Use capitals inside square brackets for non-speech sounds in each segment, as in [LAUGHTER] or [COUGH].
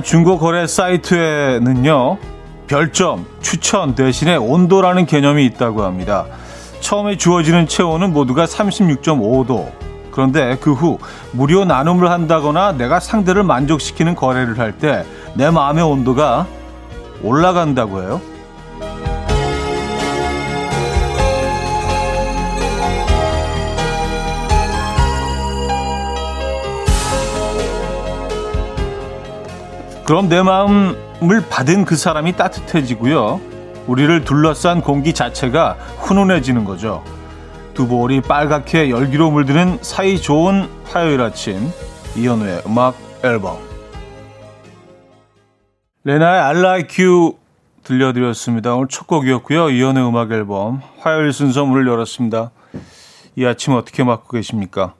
한 중고 거래 사이트에는요, 별점, 추천 대신에 온도라는 개념이 있다고 합니다. 처음에 주어지는 체온은 모두가 36.5도. 그런데 그 후 무료 나눔을 한다거나 내가 상대를 만족시키는 거래를 할 때 내 마음의 온도가 올라간다고 해요. 그럼 내 마음을 받은 그 사람이 따뜻해지고요. 우리를 둘러싼 공기 자체가 훈훈해지는 거죠. 두 볼이 빨갛게 열기로 물드는 사이 좋은 화요일 아침 이현우의 음악 앨범 레나의 I Like You 들려드렸습니다. 오늘 첫 곡이었고요. 이현우의 음악 앨범 화요일 순서 문을 열었습니다. 이 아침 어떻게 맞고 계십니까?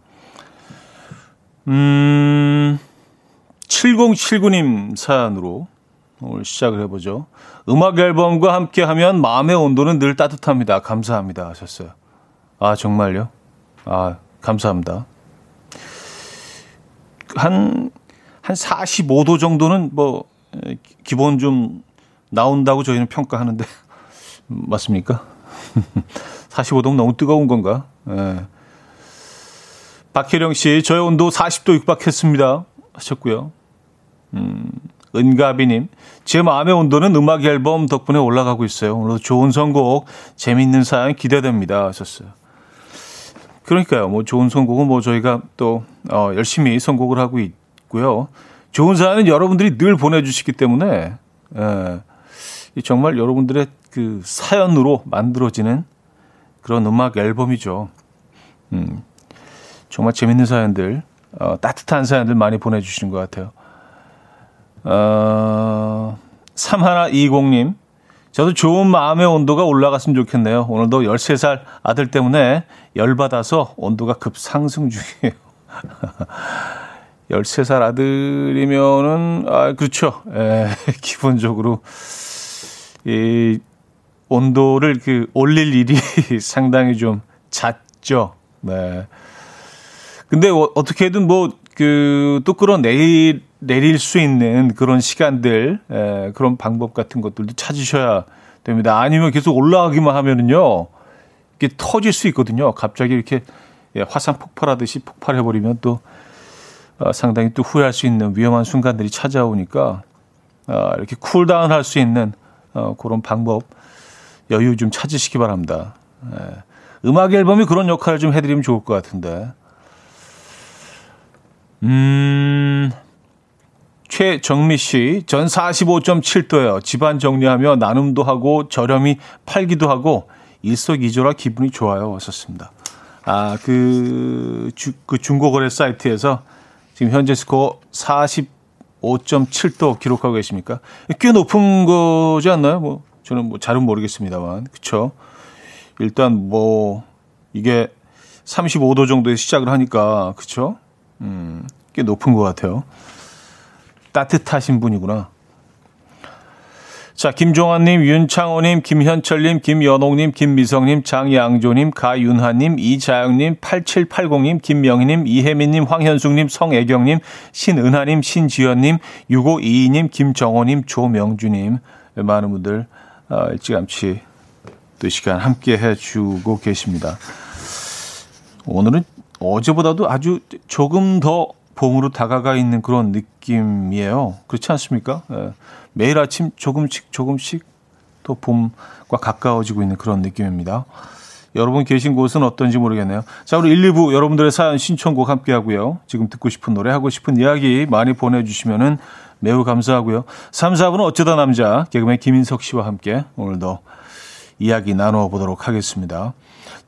음... 7079님 사연으로 오늘 시작을 해보죠. 음악 앨범과 함께 하면 마음의 온도는 늘 따뜻합니다. 감사합니다. 하셨어요. 아, 정말요? 아, 감사합니다. 한, 한 45도 정도는 뭐, 기본 좀 나온다고 저희는 평가하는데, [LAUGHS] 맞습니까? [LAUGHS] 45도면 너무 뜨거운 건가? 예. 박혜령 씨, 저의 온도 40도 육박했습니다. 하셨고요. 음, 은가비님, 제 마음의 온도는 음악 앨범 덕분에 올라가고 있어요. 오늘도 좋은 선곡, 재밌는 사연 기대됩니다. 하셨어요. 그러니까요. 뭐 좋은 선곡은 뭐 저희가 또 어, 열심히 선곡을 하고 있고요. 좋은 사연은 여러분들이 늘 보내주시기 때문에 예, 정말 여러분들의 그 사연으로 만들어지는 그런 음악 앨범이죠. 음, 정말 재밌는 사연들, 어, 따뜻한 사연들 많이 보내주신 것 같아요. 어, 3120님. 저도 좋은 마음의 온도가 올라갔으면 좋겠네요. 오늘도 13살 아들 때문에 열받아서 온도가 급상승 중이에요. [LAUGHS] 13살 아들이면은, 아, 그렇죠. 에, [LAUGHS] 기본적으로, 이, 온도를 그, 올릴 일이 [LAUGHS] 상당히 좀 잦죠. 네. 근데 어, 어떻게든 뭐, 그, 또 끌어내릴 내릴 수 있는 그런 시간들, 에, 그런 방법 같은 것들도 찾으셔야 됩니다. 아니면 계속 올라가기만 하면은요, 이게 터질 수 있거든요. 갑자기 이렇게 예, 화산 폭발하듯이 폭발해버리면 또 어, 상당히 또 후회할 수 있는 위험한 순간들이 찾아오니까 어, 이렇게 cool down 할 수 있는 어, 그런 방법, 여유 좀 찾으시기 바랍니다. 예. 음악 앨범이 그런 역할을 좀 해드리면 좋을 것 같은데. 음, 최정미 씨, 전 45.7도예요. 집안 정리하며 나눔도 하고 저렴이 팔기도 하고 일석이조라 기분이 좋아요. 왔었습니다. 아, 그, 주, 그 중고거래 사이트에서 지금 현재 스코어 45.7도 기록하고 계십니까? 꽤 높은 거지 않나요? 뭐, 저는 뭐 잘은 모르겠습니다만. 그쵸? 일단 뭐, 이게 35도 정도에 시작을 하니까, 그쵸? 음, 꽤 높은 것 같아요. 따뜻하신 분이구나. 자, 김종환님, 윤창호님, 김현철님, 김연옥님, 김미성님, 장양조님, 가윤하님, 이자영님, 8780님, 김명희님, 이혜민님, 황현숙님, 성애경님, 신은하님, 신지연님, 6522님, 김정호님, 조명주님, 많은 분들 어, 일찌감치 또 시간 함께 해주고 계십니다. 오늘은 어제보다도 아주 조금 더 봄으로 다가가 있는 그런 느낌이에요. 그렇지 않습니까? 예. 매일 아침 조금씩 조금씩 또 봄과 가까워지고 있는 그런 느낌입니다. 여러분 계신 곳은 어떤지 모르겠네요. 자, 우리 1, 2부 여러분들의 사연 신청곡 함께 하고요. 지금 듣고 싶은 노래, 하고 싶은 이야기 많이 보내주시면은 매우 감사하고요. 3, 4부는 어쩌다 남자, 개그맨 김인석 씨와 함께 오늘도 이야기 나누어 보도록 하겠습니다.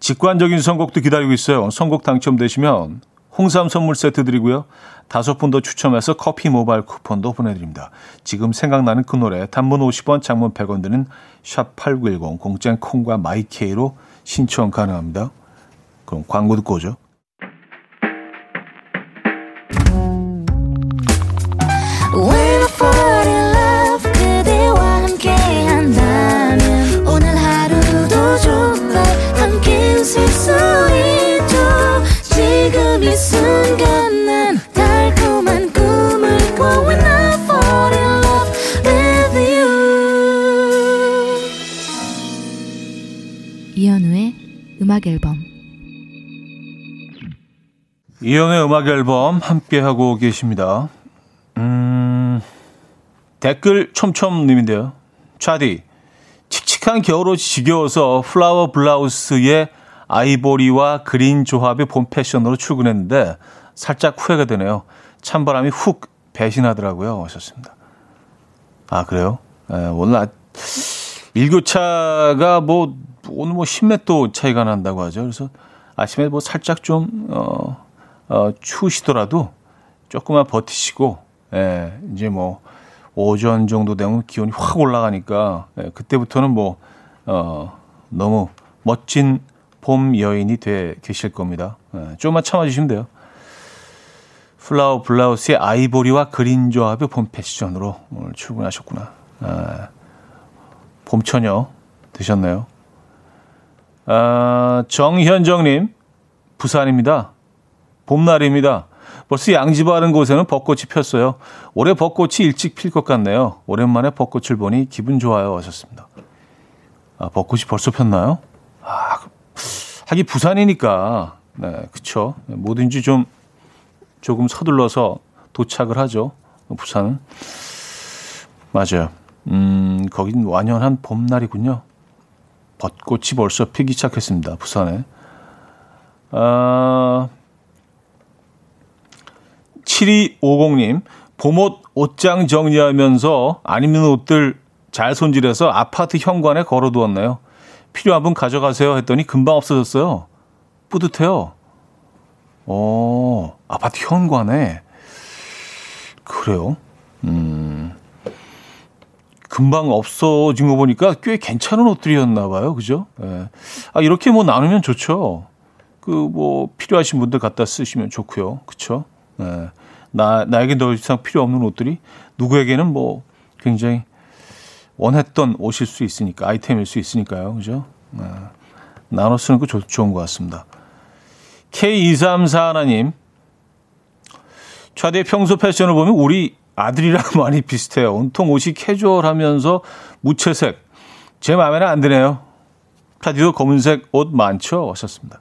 직관적인 선곡도 기다리고 있어요. 선곡 당첨되시면 홍삼 선물 세트 드리고요. 다섯 분 더 추첨해서 커피 모바일 쿠폰도 보내드립니다. 지금 생각나는 그 노래 단문 50원, 장문 100원 드는 샵8910 공짜인 콩과 My K로 신청 가능합니다. 그럼 광고 듣고 오죠. 음악 앨범 이연의 음악 앨범 함께 하고 계십니다. 음, 댓글 촘촘님인데요. 차디 칙칙한 겨울옷이 지겨워서 플라워 블라우스에 아이보리와 그린 조합의 봄 패션으로 출근했는데 살짝 후회가 되네요. 찬바람이 훅 배신하더라고요. 하셨습니다. 아 그래요? 에, 오늘 아, 일교차가 뭐, 오늘 뭐 10몇 차이가 난다고 하죠. 그래서 아침에 뭐 살짝 좀, 어, 어, 추우시더라도 조금만 버티시고, 예, 이제 뭐, 오전 정도 되면 기온이 확 올라가니까, 예, 그때부터는 뭐, 어, 너무 멋진 봄 여인이 돼 계실 겁니다. 예, 조금만 참아주시면 돼요. 플라워 블라우스의 아이보리와 그린 조합의 봄 패션으로 오늘 출근하셨구나. 아, 봄처녀 되셨나요? 아, 정현정님, 부산입니다. 봄날입니다. 벌써 양지 바른 곳에는 벚꽃이 폈어요. 올해 벚꽃이 일찍 필 것 같네요. 오랜만에 벚꽃을 보니 기분 좋아요. 하셨습니다. 아, 벚꽃이 벌써 폈나요? 아, 하긴 부산이니까, 네, 그쵸. 뭐든지 좀 조금 서둘러서 도착을 하죠. 부산은. 맞아요. 음, 거긴 완연한 봄날이군요. 벚꽃이 벌써 피기 시작했습니다. 부산에. 아, 7250님, 봄옷 옷장 정리하면서 안 입는 옷들 잘 손질해서 아파트 현관에 걸어두었네요. 필요한 분 가져가세요 했더니 금방 없어졌어요. 뿌듯해요. 어, 아파트 현관에. 그래요? 음. 금방 없어진 거 보니까 꽤 괜찮은 옷들이었나 봐요. 그죠? 예. 아, 이렇게 뭐 나누면 좋죠. 그, 뭐, 필요하신 분들 갖다 쓰시면 좋고요. 그쵸? 예. 나, 나에게 더 이상 필요 없는 옷들이 누구에게는 뭐 굉장히 원했던 옷일 수 있으니까, 아이템일 수 있으니까요. 그죠? 예. 나눠 쓰는 거 좋, 좋은 것 같습니다. K234 하나님. 차대 평소 패션을 보면 우리 아들이랑 [LAUGHS] 많이 비슷해요. 온통 옷이 캐주얼하면서 무채색. 제 마음에는 안 드네요. 차디도 검은색 옷 많죠? 하셨습니다.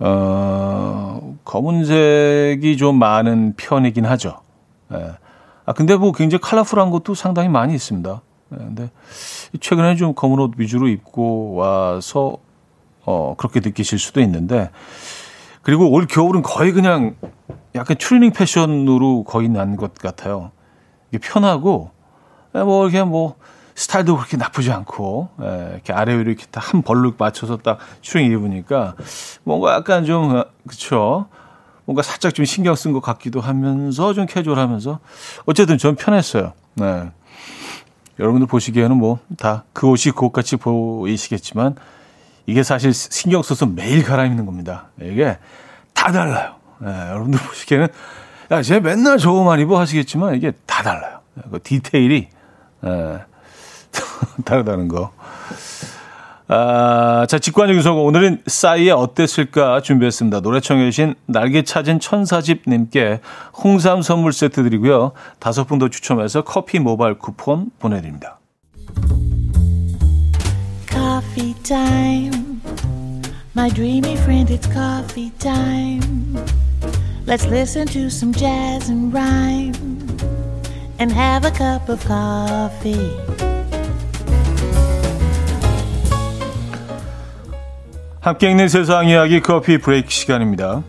어, 검은색이 좀 많은 편이긴 하죠. 예. 아, 근데 뭐 굉장히 컬러풀한 것도 상당히 많이 있습니다. 예, 근데 최근에 좀 검은 옷 위주로 입고 와서 어, 그렇게 느끼실 수도 있는데 그리고 올 겨울은 거의 그냥 약간 트레이닝 패션으로 거의 난 것 같아요. 이게 편하고 예, 뭐 이렇게 뭐 스타일도 그렇게 나쁘지 않고 예, 이렇게 아래 위로 이렇게 딱 한 벌룩 맞춰서 딱 트레이닝 입으니까 뭔가 약간 좀 어, 그쵸 뭔가 살짝 좀 신경 쓴 것 같기도 하면서 좀 캐주얼하면서 어쨌든 전 편했어요. 네. 여러분들 보시기에는 뭐 다 그 옷이 그 옷같이 보이시겠지만 이게 사실 신경 써서 매일 갈아입는 겁니다. 이게 다 달라요. 네, 여러분들 보시기에는 야, 쟤 맨날 저거만 입어 하시겠지만 이게 다 달라요. 그 디테일이 네, [LAUGHS] 다르다는 거. 아, 자, 직관적인 소고 오늘은 싸이의 어땠을까 준비했습니다. 노래 청해주신 날개 찾은 천사집님께 홍삼 선물 세트 드리고요. 다섯 분 더 추첨해서 커피 모바일 쿠폰 보내드립니다. Coffee time. My dreamy friend, it's coffee time. Let's listen to some jazz and rhyme and have a cup of coffee. 함께 읽는 세상 이야기 커피 브레이크 시간입니다.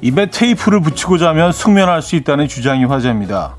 입에 테이프를 붙이고 자면 숙면할 수 있다는 주장이 화제입니다.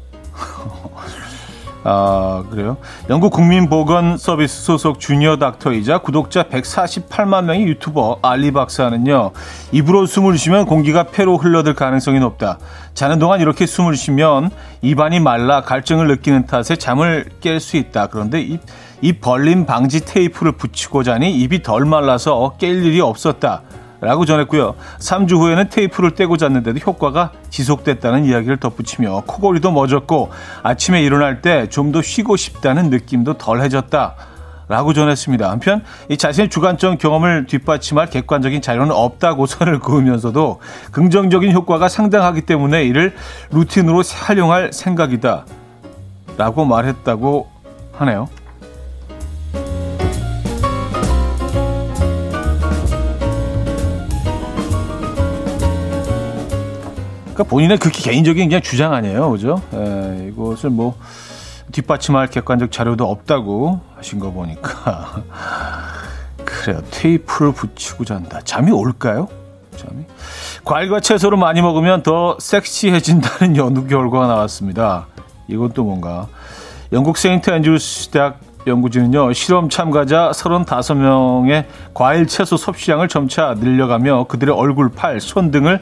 아, 그래요? 영국 국민보건 서비스 소속 주니어 닥터이자 구독자 148만 명의 유튜버 알리 박사는요, 입으로 숨을 쉬면 공기가 폐로 흘러들 가능성이 높다. 자는 동안 이렇게 숨을 쉬면 입안이 말라 갈증을 느끼는 탓에 잠을 깰 수 있다. 그런데 입, 입 벌림 방지 테이프를 붙이고 자니 입이 덜 말라서 깰 일이 없었다. 라고 전했고요. 3주 후에는 테이프를 떼고 잤는데도 효과가 지속됐다는 이야기를 덧붙이며 코골이도 멎었고 아침에 일어날 때 좀 더 쉬고 싶다는 느낌도 덜해졌다. 라고 전했습니다. 한편 이 자신의 주관적 경험을 뒷받침할 객관적인 자료는 없다고 선을 그으면서도 긍정적인 효과가 상당하기 때문에 이를 루틴으로 활용할 생각이다. 라고 말했다고 하네요. 그러니까 본인의 극히 개인적인 그냥 주장 아니에요, 그죠? 에, 이것을 뭐 뒷받침할 객관적 자료도 없다고 하신 거 보니까 [LAUGHS] 그래요. 테이프를 붙이고 잔다. 잠이 올까요? 잠이? 과일과 채소를 많이 먹으면 더 섹시해진다는 [LAUGHS] 연구 결과가 나왔습니다. 이건 또 뭔가 영국 세인트 앤드루스 대학 연구진은요, 실험 참가자 35명의 과일 채소 섭취량을 점차 늘려가며 그들의 얼굴, 팔, 손 등을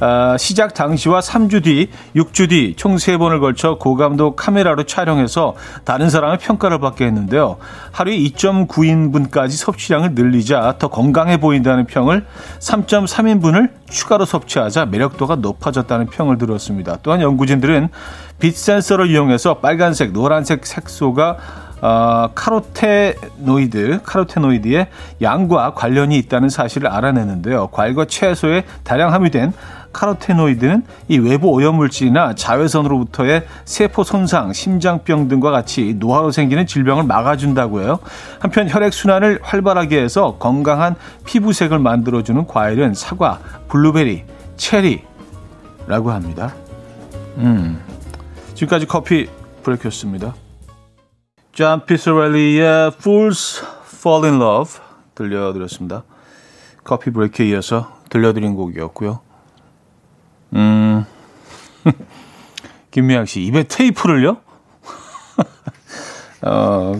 어, 시작 당시와 3주 뒤, 6주 뒤 총 3번을 걸쳐 고감도 카메라로 촬영해서 다른 사람의 평가를 받게 했는데요. 하루에 2.9인분까지 섭취량을 늘리자 더 건강해 보인다는 평을 3.3인분을 추가로 섭취하자 매력도가 높아졌다는 평을 들었습니다. 또한 연구진들은 빛 센서를 이용해서 빨간색, 노란색 색소가 어, 카로테노이드, 카로테노이드의 양과 관련이 있다는 사실을 알아내는데요. 과일과 채소에 다량 함유된 카로테노이드는 이 외부 오염물질이나 자외선으로부터의 세포 손상, 심장병 등과 같이 노화로 생기는 질병을 막아준다고 해요. 한편 혈액순환을 활발하게 해서 건강한 피부색을 만들어주는 과일은 사과, 블루베리, 체리라고 합니다. 음. 지금까지 coffee break였습니다. 존 피자렐리의 Fools Fall in Love 들려드렸습니다. coffee break에 이어서 들려드린 곡이었고요. 음, [LAUGHS] 김미양 씨, 입에 테이프를요? [LAUGHS] 어,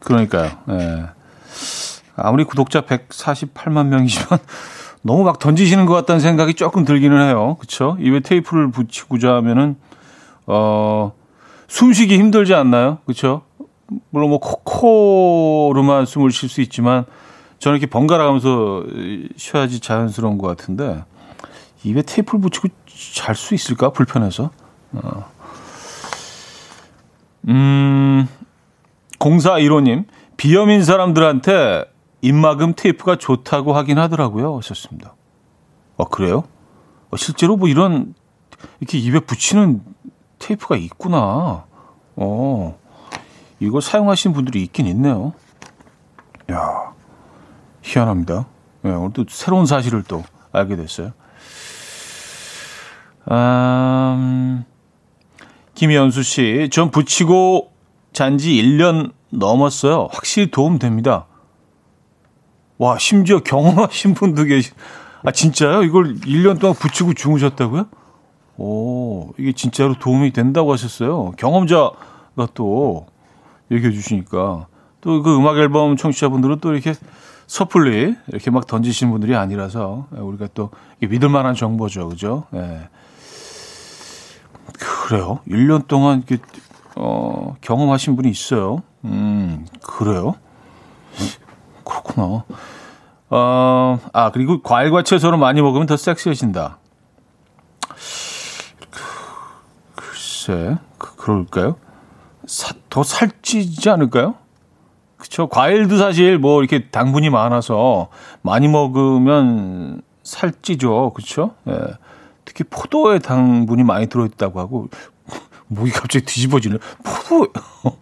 그러니까요. 예. 아무리 구독자 148만 명이지만 [LAUGHS] 너무 막 던지시는 것 같다는 생각이 조금 들기는 해요. 그쵸? 입에 테이프를 붙이고 자면은, 어, 숨쉬기 힘들지 않나요? 그쵸? 물론 뭐 코코로만 숨을 쉴 수 있지만 저는 이렇게 번갈아 가면서 쉬어야지 자연스러운 것 같은데 입에 테이프를 붙이고 잘 수 있을까? 불편해서. 어. 음, 0415님, 비염인 사람들한테 입막음 테이프가 좋다고 하긴 하더라고요. 하셨습니다. 아, 그래요? 어, 실제로 뭐 이런, 이렇게 입에 붙이는 테이프가 있구나. 어. 이걸 사용하시는 분들이 있긴 있네요. 야 희한합니다. 네, 오늘 또 새로운 사실을 또 알게 됐어요. 음, 김연수 씨, 전 붙이고 잔 지 1년 넘었어요. 확실히 도움 됩니다. 와, 심지어 경험하신 분도 계시, 아, 진짜요? 이걸 1년 동안 붙이고 주무셨다고요? 오, 이게 진짜로 도움이 된다고 하셨어요. 경험자가 또, 얘기해 주시니까 또 그 음악 앨범 청취자분들은 또 이렇게 섣불리 이렇게 막 던지시는 분들이 아니라서 우리가 또 믿을 만한 정보죠. 그죠? 예. 그래요. 1년 동안 이렇게 어, 경험하신 분이 있어요. 음, 그래요? 그렇구나. 어, 아, 그리고 과일과 채소를 많이 먹으면 더 섹시해진다. 글쎄, 그, 그럴까요? 사, 더 살찌지 않을까요? 그쵸. 과일도 사실 뭐 이렇게 당분이 많아서 많이 먹으면 살찌죠. 그쵸. 예. 특히 포도에 당분이 많이 들어있다고 하고, [LAUGHS] 목이 갑자기 뒤집어지네. 포도,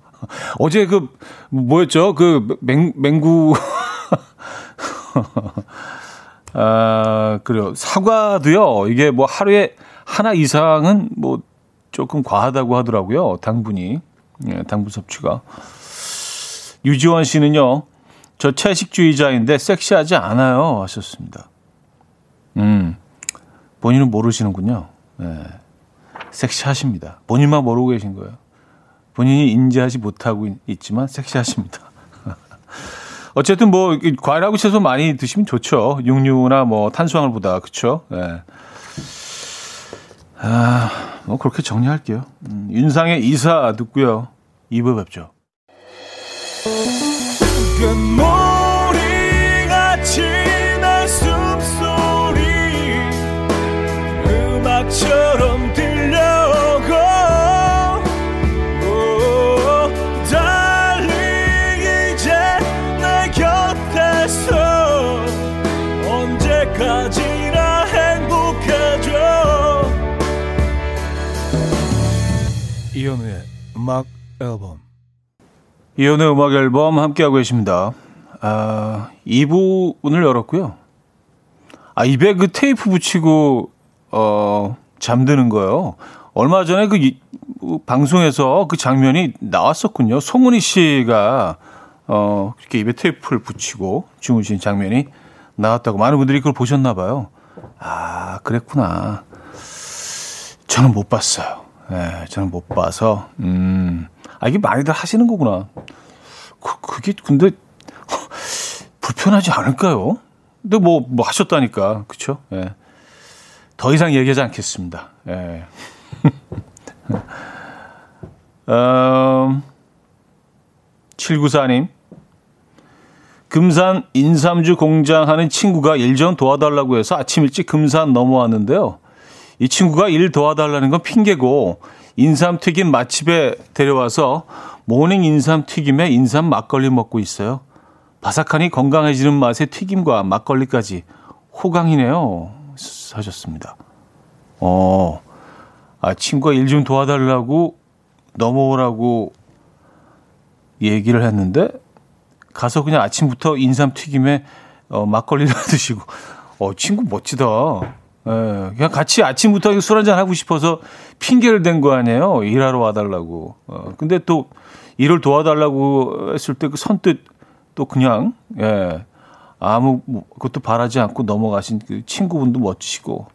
[LAUGHS] 어제 그, 뭐였죠? 그, 맹, 맹구. [LAUGHS] 아, 그래요. 사과도요, 이게 뭐 하루에 하나 이상은 뭐 조금 과하다고 하더라고요. 당분이. 예, 당분 섭취가. 유지원 씨는요, 저 채식주의자인데 섹시하지 않아요. 하셨습니다. 음, 본인은 모르시는군요. 예, 섹시하십니다. 본인만 모르고 계신 거예요. 본인이 인지하지 못하고 있지만 섹시하십니다. [LAUGHS] 어쨌든 뭐 과일하고 채소 많이 드시면 좋죠. 육류나 뭐 탄수화물보다 그렇죠. 예. 아, 뭐 그렇게 정리할게요. 음, 윤상의 이사 듣고요. 2부 뵙죠. 음악 앨범 이연의 음악 앨범 함께하고 계십니다. 아, 2부 문을 열었고요. 아, 입에 그 테이프 붙이고, 어, 잠드는 거예요. 얼마 전에 그 이, 방송에서 그 장면이 나왔었군요. 송은희 씨가 어, 이렇게 입에 테이프를 붙이고 주무신 장면이 나왔다고 많은 분들이 그걸 보셨나 봐요. 아, 그랬구나. 저는 못 봤어요. 예, 네, 저는 못 봐서 음. 아, 이게 많이들 하시는 거구나. 그, 그게 근데 [LAUGHS] 불편하지 않을까요? 근데 뭐, 뭐 하셨다니까. 그쵸? 예. 더 이상 얘기하지 않겠습니다. 예. [LAUGHS] 음, 794님. 금산 인삼주 공장 하는 친구가 일 좀 도와달라고 해서 아침 일찍 금산 넘어왔는데요. 이 친구가 일 도와달라는 건 핑계고 인삼 튀김 맛집에 데려와서 모닝 인삼 튀김에 인삼 막걸리 먹고 있어요. 바삭하니 건강해지는 맛의 튀김과 막걸리까지 호강이네요. 하셨습니다. 어, 아, 친구가 일 좀 도와달라고 넘어오라고 얘기를 했는데 가서 그냥 아침부터 인삼 튀김에 어, 막걸리를 [LAUGHS] 드시고 어, 친구 멋지다. 예, 그냥 같이 아침부터 술 한잔 하고 싶어서 핑계를 댄 거 아니에요. 일하러 와달라고. 어, 근데 또 일을 도와달라고 했을 때 그 선뜻 또 그냥, 예, 아무, 뭐, 그것도 바라지 않고 넘어가신 그 친구분도 멋지시고,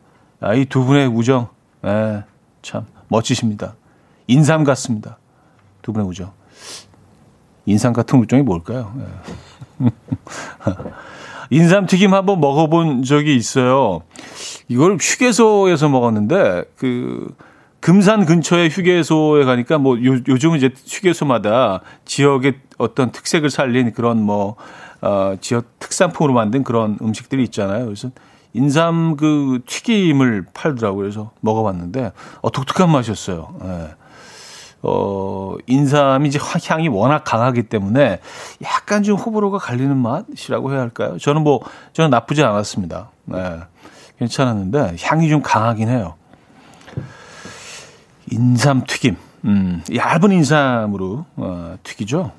아, 이 두 분의 우정, 예, 참 멋지십니다. 인삼 같습니다. 두 분의 우정. 인삼 같은 우정이 뭘까요? 예. [LAUGHS] 인삼 튀김 한번 먹어본 적이 있어요. 이걸 휴게소에서 먹었는데 그 금산 근처에 휴게소에 가니까 뭐 요, 요즘은 이제 휴게소마다 지역의 어떤 특색을 살린 그런 뭐 어, 지역 특산품으로 만든 그런 음식들이 있잖아요. 그래서 인삼 그 튀김을 팔더라고요. 그래서 먹어봤는데 어, 독특한 맛이었어요. 예. 어, 인삼이 이제 향이 워낙 강하기 때문에 약간 좀 호불호가 갈리는 맛이라고 해야 할까요? 저는 뭐, 저는 나쁘지 않았습니다. 네. 괜찮았는데 향이 좀 강하긴 해요. 인삼 튀김. 음, 얇은 인삼으로 어, 튀기죠.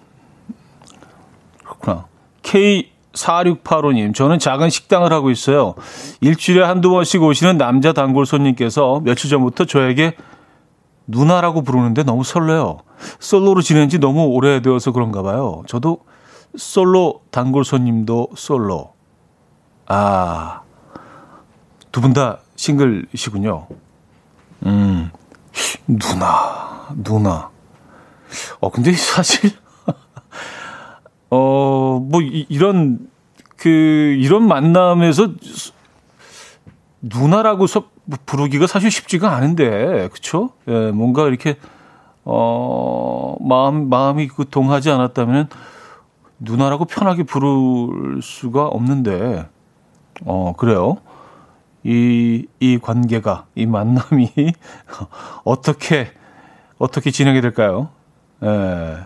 그렇구나. K4685님, 저는 작은 식당을 하고 있어요. 일주일에 한두 번씩 오시는 남자 단골 손님께서 며칠 전부터 저에게 누나라고 부르는데 너무 설레요. 솔로로 지낸 지 너무 오래되어서 그런가 봐요. 저도 솔로 단골 손님도 솔로. 아, 두 분 다 싱글이시군요. 음, 누나, 누나. 어, 근데 사실, [LAUGHS] 어, 뭐, 이, 이런, 그, 이런 만남에서 누나라고 서, 부르기가 사실 쉽지가 않은데, 그쵸? 예, 뭔가 이렇게, 어, 마음, 마음이 그 동하지 않았다면 누나라고 편하게 부를 수가 없는데, 어, 그래요. 이, 이 관계가, 이 만남이 [LAUGHS] 어떻게, 어떻게 진행이 될까요? 예,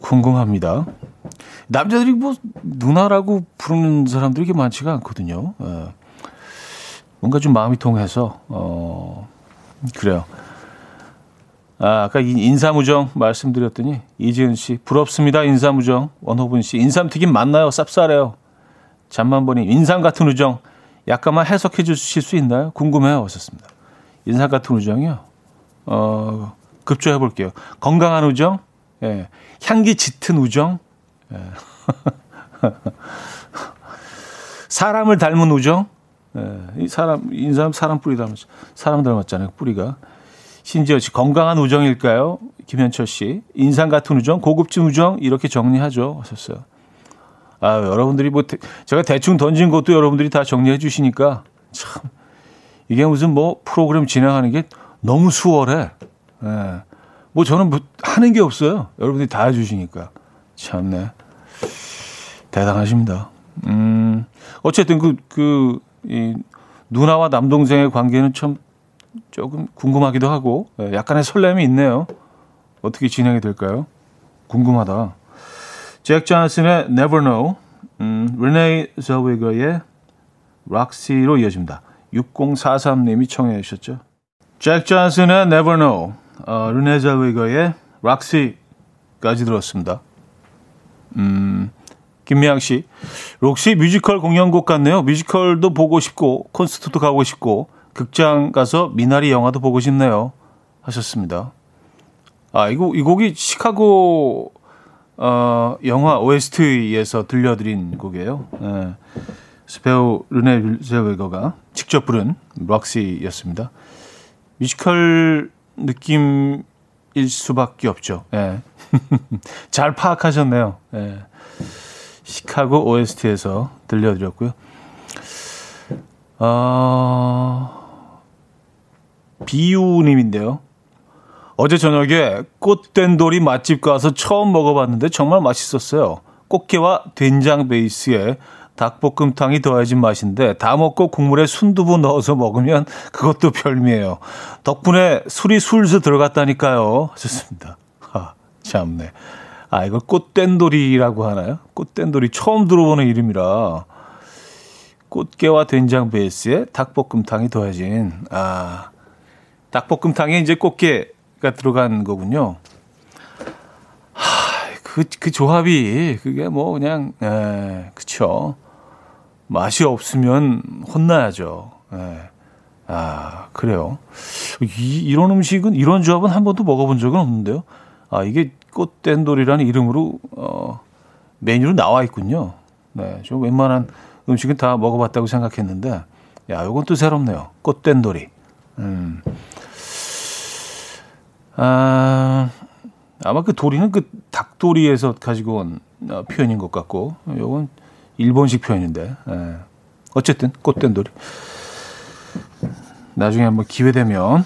궁금합니다. 남자들이 뭐, 누나라고 부르는 사람들이 많지가 않거든요. 예. 뭔가 좀 마음이 통해서 어 그래요. 아, 아까 인사무정 말씀드렸더니 이지은 씨 부럽습니다. 인사무정 원호분 씨 인삼튀김 맞나요? 쌉쌀해요. 잠만 보니 인삼 같은 우정 약간만 해석해 주실 수 있나요? 궁금해요. 하셨습니다. 인삼 같은 우정이요. 어 급조해 볼게요. 건강한 우정, 예. 향기 짙은 우정, 예. [LAUGHS] 사람을 닮은 우정, 예, 이 사람, 인사람 사람 뿌리 닮았, 사람 닮았잖아요, 뿌리가. 심지어 건강한 우정일까요? 김현철 씨. 인상 같은 우정, 고급진 우정, 이렇게 정리하죠. 하셨어요. 아, 여러분들이 뭐, 제가 대충 던진 것도 여러분들이 다 정리해 주시니까, 참, 이게 무슨 뭐, 프로그램 진행하는 게 너무 수월해. 예. 뭐, 저는 뭐, 하는 게 없어요. 여러분들이 다 해주시니까. 참네. 대단하십니다. 음, 어쨌든 그, 그, 이 누나와 남동생의 관계는 참 조금 궁금하기도 하고 예, 약간의 설렘이 있네요. 어떻게 진행이 될까요? 궁금하다. 잭 존슨의 Never Know, 음, 르네 젤위거의 Roxie로 이어집니다. 6043님이 청해 주셨죠. 잭 존슨의 Never Know, 어, 르네 젤위거의 Roxie까지 들었습니다. 음, 김미양 씨, Roxie 뮤지컬 공연곡 같네요. 뮤지컬도 보고 싶고 콘서트도 가고 싶고 극장 가서 미나리 영화도 보고 싶네요. 하셨습니다. 아, 이거, 이 곡이 시카고, 어, 영화 OST에서 들려드린 곡이에요. 예. 배우 르네 젤웨거가 직접 부른 럭시였습니다. 뮤지컬 느낌일 수밖에 없죠. 예. [LAUGHS] 잘 파악하셨네요. 예. 시카고 OST에서 들려드렸고요. 어, 비유님인데요. 어제 저녁에 꽃된 돌이 맛집 가서 처음 먹어봤는데 정말 맛있었어요. 꽃게와 된장 베이스에 닭볶음탕이 더해진 맛인데 다 먹고 국물에 순두부 넣어서 먹으면 그것도 별미예요. 덕분에 술이 술술 들어갔다니까요. 하셨습니다. 아, 참네. 아, 이걸 꽃된돌이라고 하나요? 꽃된돌이 처음 들어보는 이름이라. 꽃게와 된장 베이스에 닭볶음탕이 더해진, 아, 닭볶음탕에 이제 꽃게가 들어간 거군요. 하, 그, 그 조합이, 그게 뭐 그냥, 에, 그쵸. 맛이 없으면 혼나야죠. 예. 아, 그래요. 이, 이런 음식은, 이런 조합은 한 번도 먹어본 적은 없는데요. 아, 이게 꽃된 돌이라는 이름으로, 어, 메뉴로 나와 있군요. 네. 좀 웬만한 음식은 다 먹어봤다고 생각했는데, 야, 요건 또 새롭네요. 꽃된 돌이. 음. 아, 아마 그 도리는 그 닭도리에서 가지고 온 어, 표현인 것 같고, 요건 일본식 표현인데. 예. 어쨌든 꽃된돌이. 나중에 한번 기회 되면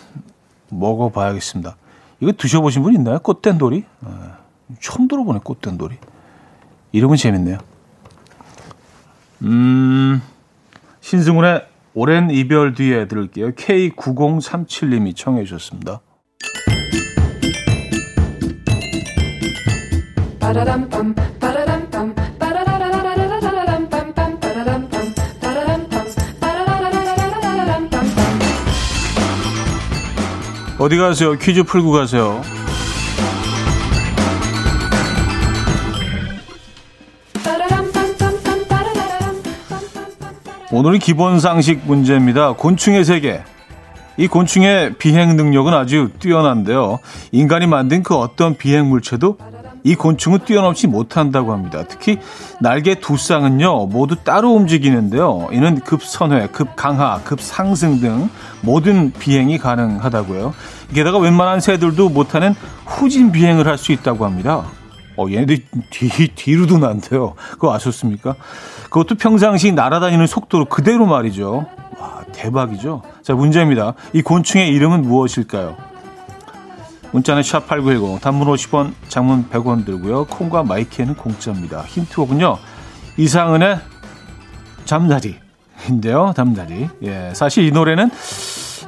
먹어봐야겠습니다. 이거 드셔보신 분 있나요? 꽃된돌이? 예. 처음 들어보네 꽃된돌이. 이름은 재밌네요. 음, 신승훈의 오랜 이별 뒤에 들을게요. K9037님이 청해 주셨습니다. 어디 가세요? 퀴즈 풀고 가세요. 오늘은 기본 상식 문제입니다. 곤충의 세계. 이 곤충의 비행 능력은 아주 뛰어난데요. 인간이 만든 그 어떤 비행 물체도 이 곤충은 뛰어넘지 못한다고 합니다. 특히 날개 두 쌍은요, 모두 따로 움직이는데요. 이는 급선회, 급강하, 급상승 등 모든 비행이 가능하다고요. 게다가 웬만한 새들도 못하는 후진 비행을 할 수 있다고 합니다. 어, 얘네들 뒤, 뒤로도 난대요. 그거 아셨습니까? 그것도 평상시 날아다니는 속도로 그대로 말이죠. 와, 대박이죠. 자, 문제입니다. 이 곤충의 이름은 무엇일까요? 문자는 샵8910, 단문 50원, 장문 100원 들고요. 콩과 마이키에는 공짜입니다. 힌트곡은요. 이상은의 잠자리인데요. 잠자리. 예, 사실 이 노래는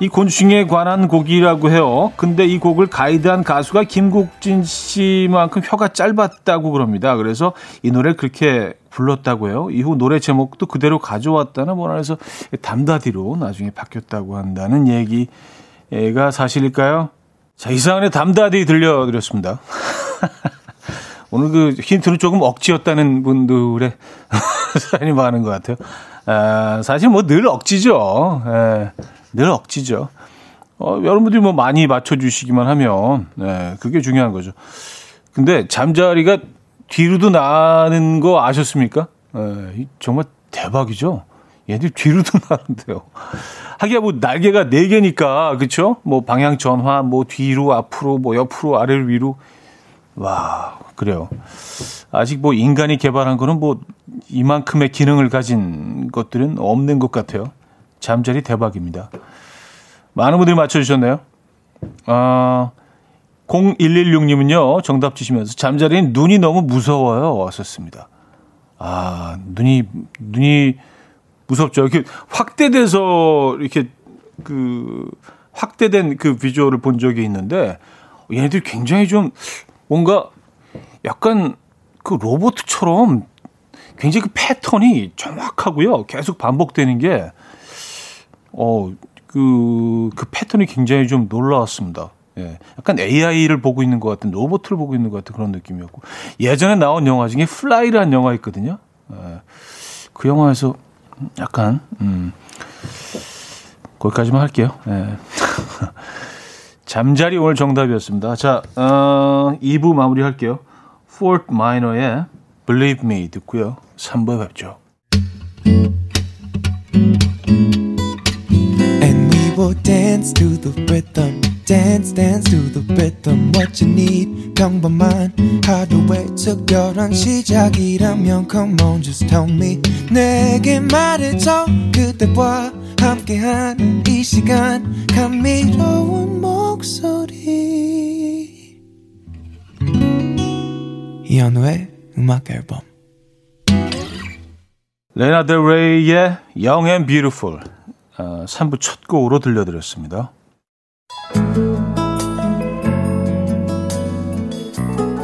이 곤충에 관한 곡이라고 해요. 근데 이 곡을 가이드한 가수가 김국진 씨만큼 혀가 짧았다고 그럽니다. 그래서 이 노래를 그렇게 불렀다고 해요. 이후 노래 제목도 그대로 가져왔다나 뭐라 해서 담다디로 나중에 바뀌었다고 한다는 얘기가 사실일까요? 자, 이상한의 담다디 들려드렸습니다. [LAUGHS] 오늘 그 힌트는 조금 억지였다는 분들의 [LAUGHS] 사연이 많은 것 같아요. 아, 사실 뭐 늘 억지죠. 예, 늘 억지죠. 어, 여러분들이 뭐 많이 맞춰주시기만 하면, 네, 그게 중요한 거죠. 근데 잠자리가 뒤로도 나는 거 아셨습니까? 예, 정말 대박이죠. 얘들 뒤로도 [LAUGHS] 나는데요. 하기야 뭐 날개가 네 개니까 그렇죠? 뭐 방향 전환, 뭐 뒤로 앞으로, 뭐 옆으로 아래로 위로. 와 그래요. 아직 뭐 인간이 개발한 거는 뭐 이만큼의 기능을 가진 것들은 없는 것 같아요. 잠자리 대박입니다. 많은 분들이 맞춰주셨네요. 아, 0116님은요, 정답 주시면서 잠자리는 눈이 너무 무서워요. 왔었습니다. 아, 눈이, 눈이 무섭죠. 이렇게 확대돼서 이렇게 그 확대된 그 비주얼을 본 적이 있는데 얘네들이 굉장히 좀 뭔가 약간 그 로봇처럼 굉장히 그 패턴이 정확하고요. 계속 반복되는 게 어, 그, 그 패턴이 굉장히 좀 놀라웠습니다. 예. 약간 AI를 보고 있는 것 같은, 로봇을 보고 있는 것 같은 그런 느낌이었고. 예전에 나온 영화 중에 플라이라는 영화 있거든요. 예. 그 영화에서 약간 음, 거기까지만 할게요. 네. 잠자리 오늘 정답이었습니다. 자, 어, 2부 마무리할게요. Fort Minor의 Believe Me 듣고요. 3부에 뵙죠. And we will dance to the rhythm. Dance dance to the rhythm what you need 평범한 하루의 특별한 시작이라면 come on just tell me 내게 말해줘 그대와 함께한 이 시간 감미로운 목소리 이현우의 음악 앨범 라나 델 레이의 Young and Beautiful 어, 3부 첫 곡으로 들려드렸습니다.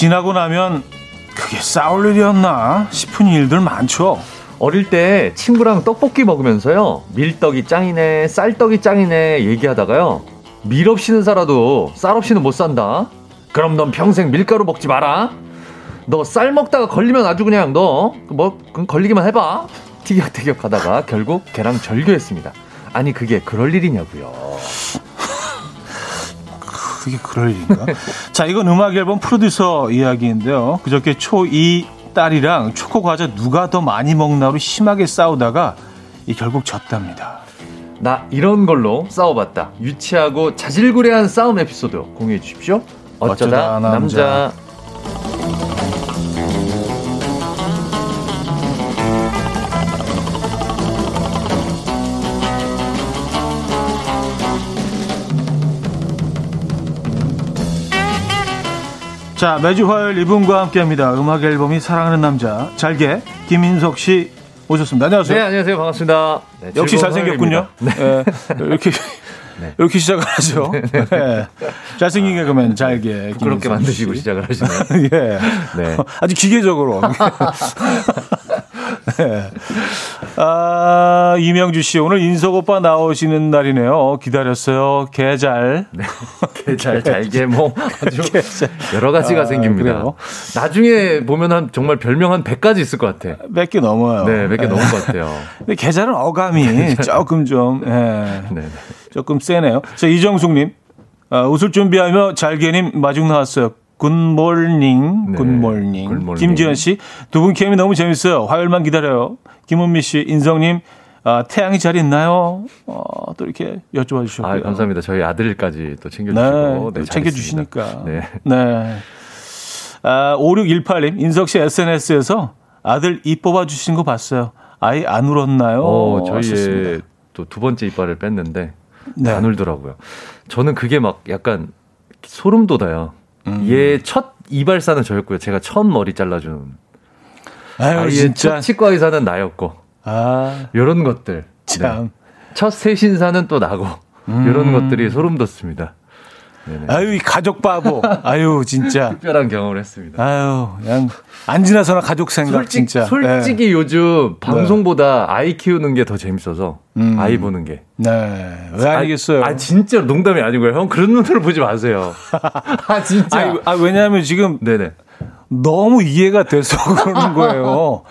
지나고 나면 그게 싸울 일이었나 싶은 일들 많죠. 어릴 때 친구랑 떡볶이 먹으면서요. 밀떡이 짱이네, 쌀떡이 짱이네 얘기하다가요. 밀 없이는 살아도 쌀 없이는 못 산다. 그럼 넌 평생 밀가루 먹지 마라. 너 쌀 먹다가 걸리면 아주 그냥 너 뭐 걸리기만 해봐. 티격태격 하다가 결국 걔랑 절교했습니다. 아니 그게 그럴 일이냐고요. 그게 그럴 일인가? [LAUGHS] 자, 이건 음악 앨범 프로듀서 이야기인데요. 그저께 초2 딸이랑 초코 과자 누가 더 많이 먹나로 심하게 싸우다가 이 결국 졌답니다. 나 이런 걸로 싸워봤다. 유치하고 자질구레한 싸움 에피소드 공유해 주십시오. 어쩌다, 어쩌다 남자. 남자. 자, 매주 화요일 이분과 함께 합니다. 음악 앨범이 사랑하는 남자. 잘게, 김인석 씨 오셨습니다. 안녕하세요. 네, 안녕하세요. 반갑습니다. 네, 역시 잘생겼군요. 네. 네. 이렇게. 네. 이렇게 시작을 하죠. 네. 네. 잘생긴 개그맨 잘게. 그렇게 만드시고 시작을 하시네요. [LAUGHS] 예. 네. 아주 기계적으로. [LAUGHS] 네. 아, 이명주 씨, 오늘 인석 오빠 나오시는 날이네요. 기다렸어요. 개잘. 네. 개잘, 잘게, 뭐, 아주 [LAUGHS] 여러 가지가 아, 생깁니다. 그래요? 나중에 보면 한, 정말 별명 한 100가지 있을 것 같아. 백 개 넘어요. 네, 백 개 넘은 것 같아요. 근데 개잘은 어감이 조금 좀, 예. 네. 조금 세네요. 자, 이정숙님. 아, 웃을 준비하며 잘게님 마중 나왔어요. Good morning, 네. Good morning. Good morning. 김지현 씨, 두 분 케미 너무 재밌어요. 화요일만 기다려요. 김은미 씨, 인성님, 아, 태양이 잘 있나요? 어, 또 이렇게 여쭤봐 주셨고요. 아, 감사합니다. 저희 아들까지 또 챙겨주시고. 네, 네 챙겨주시니까. 네. 네. 아, 5618님, 인석 씨 SNS에서 아들 입 뽑아주신 거 봤어요. 아이 안 울었나요? 어, 저희의 또두 번째 이빨을 뺐는데 네. 안 울더라고요. 저는 그게 막 약간 소름 돋아요. 음. 얘첫 이발사는 저였고요. 제가 처음 머리 잘라준. 아유, 진짜. 첫 치과 의사는 나였고. 아. 요런 것들. 참. 네. 첫 세신사는 또 나고. 음. 요런 것들이 소름 돋습니다. 네네. 아유, 이 가족 바보. 아유, 진짜. [LAUGHS] 특별한 경험을 했습니다. 아유, 그냥 안 지나서나 가족 생각 솔직, 진짜. 솔직히 네. 요즘 방송보다 아이 키우는 게 더 재밌어서 음. 아이 보는 게. 네. 왜? 아, 아 진짜 농담이 아니고요. 형 그런 눈으로 보지 마세요. [LAUGHS] 아 진짜. 아니, 아 왜냐하면 지금 네네. 너무 이해가 돼서 [LAUGHS] 그러는 거예요.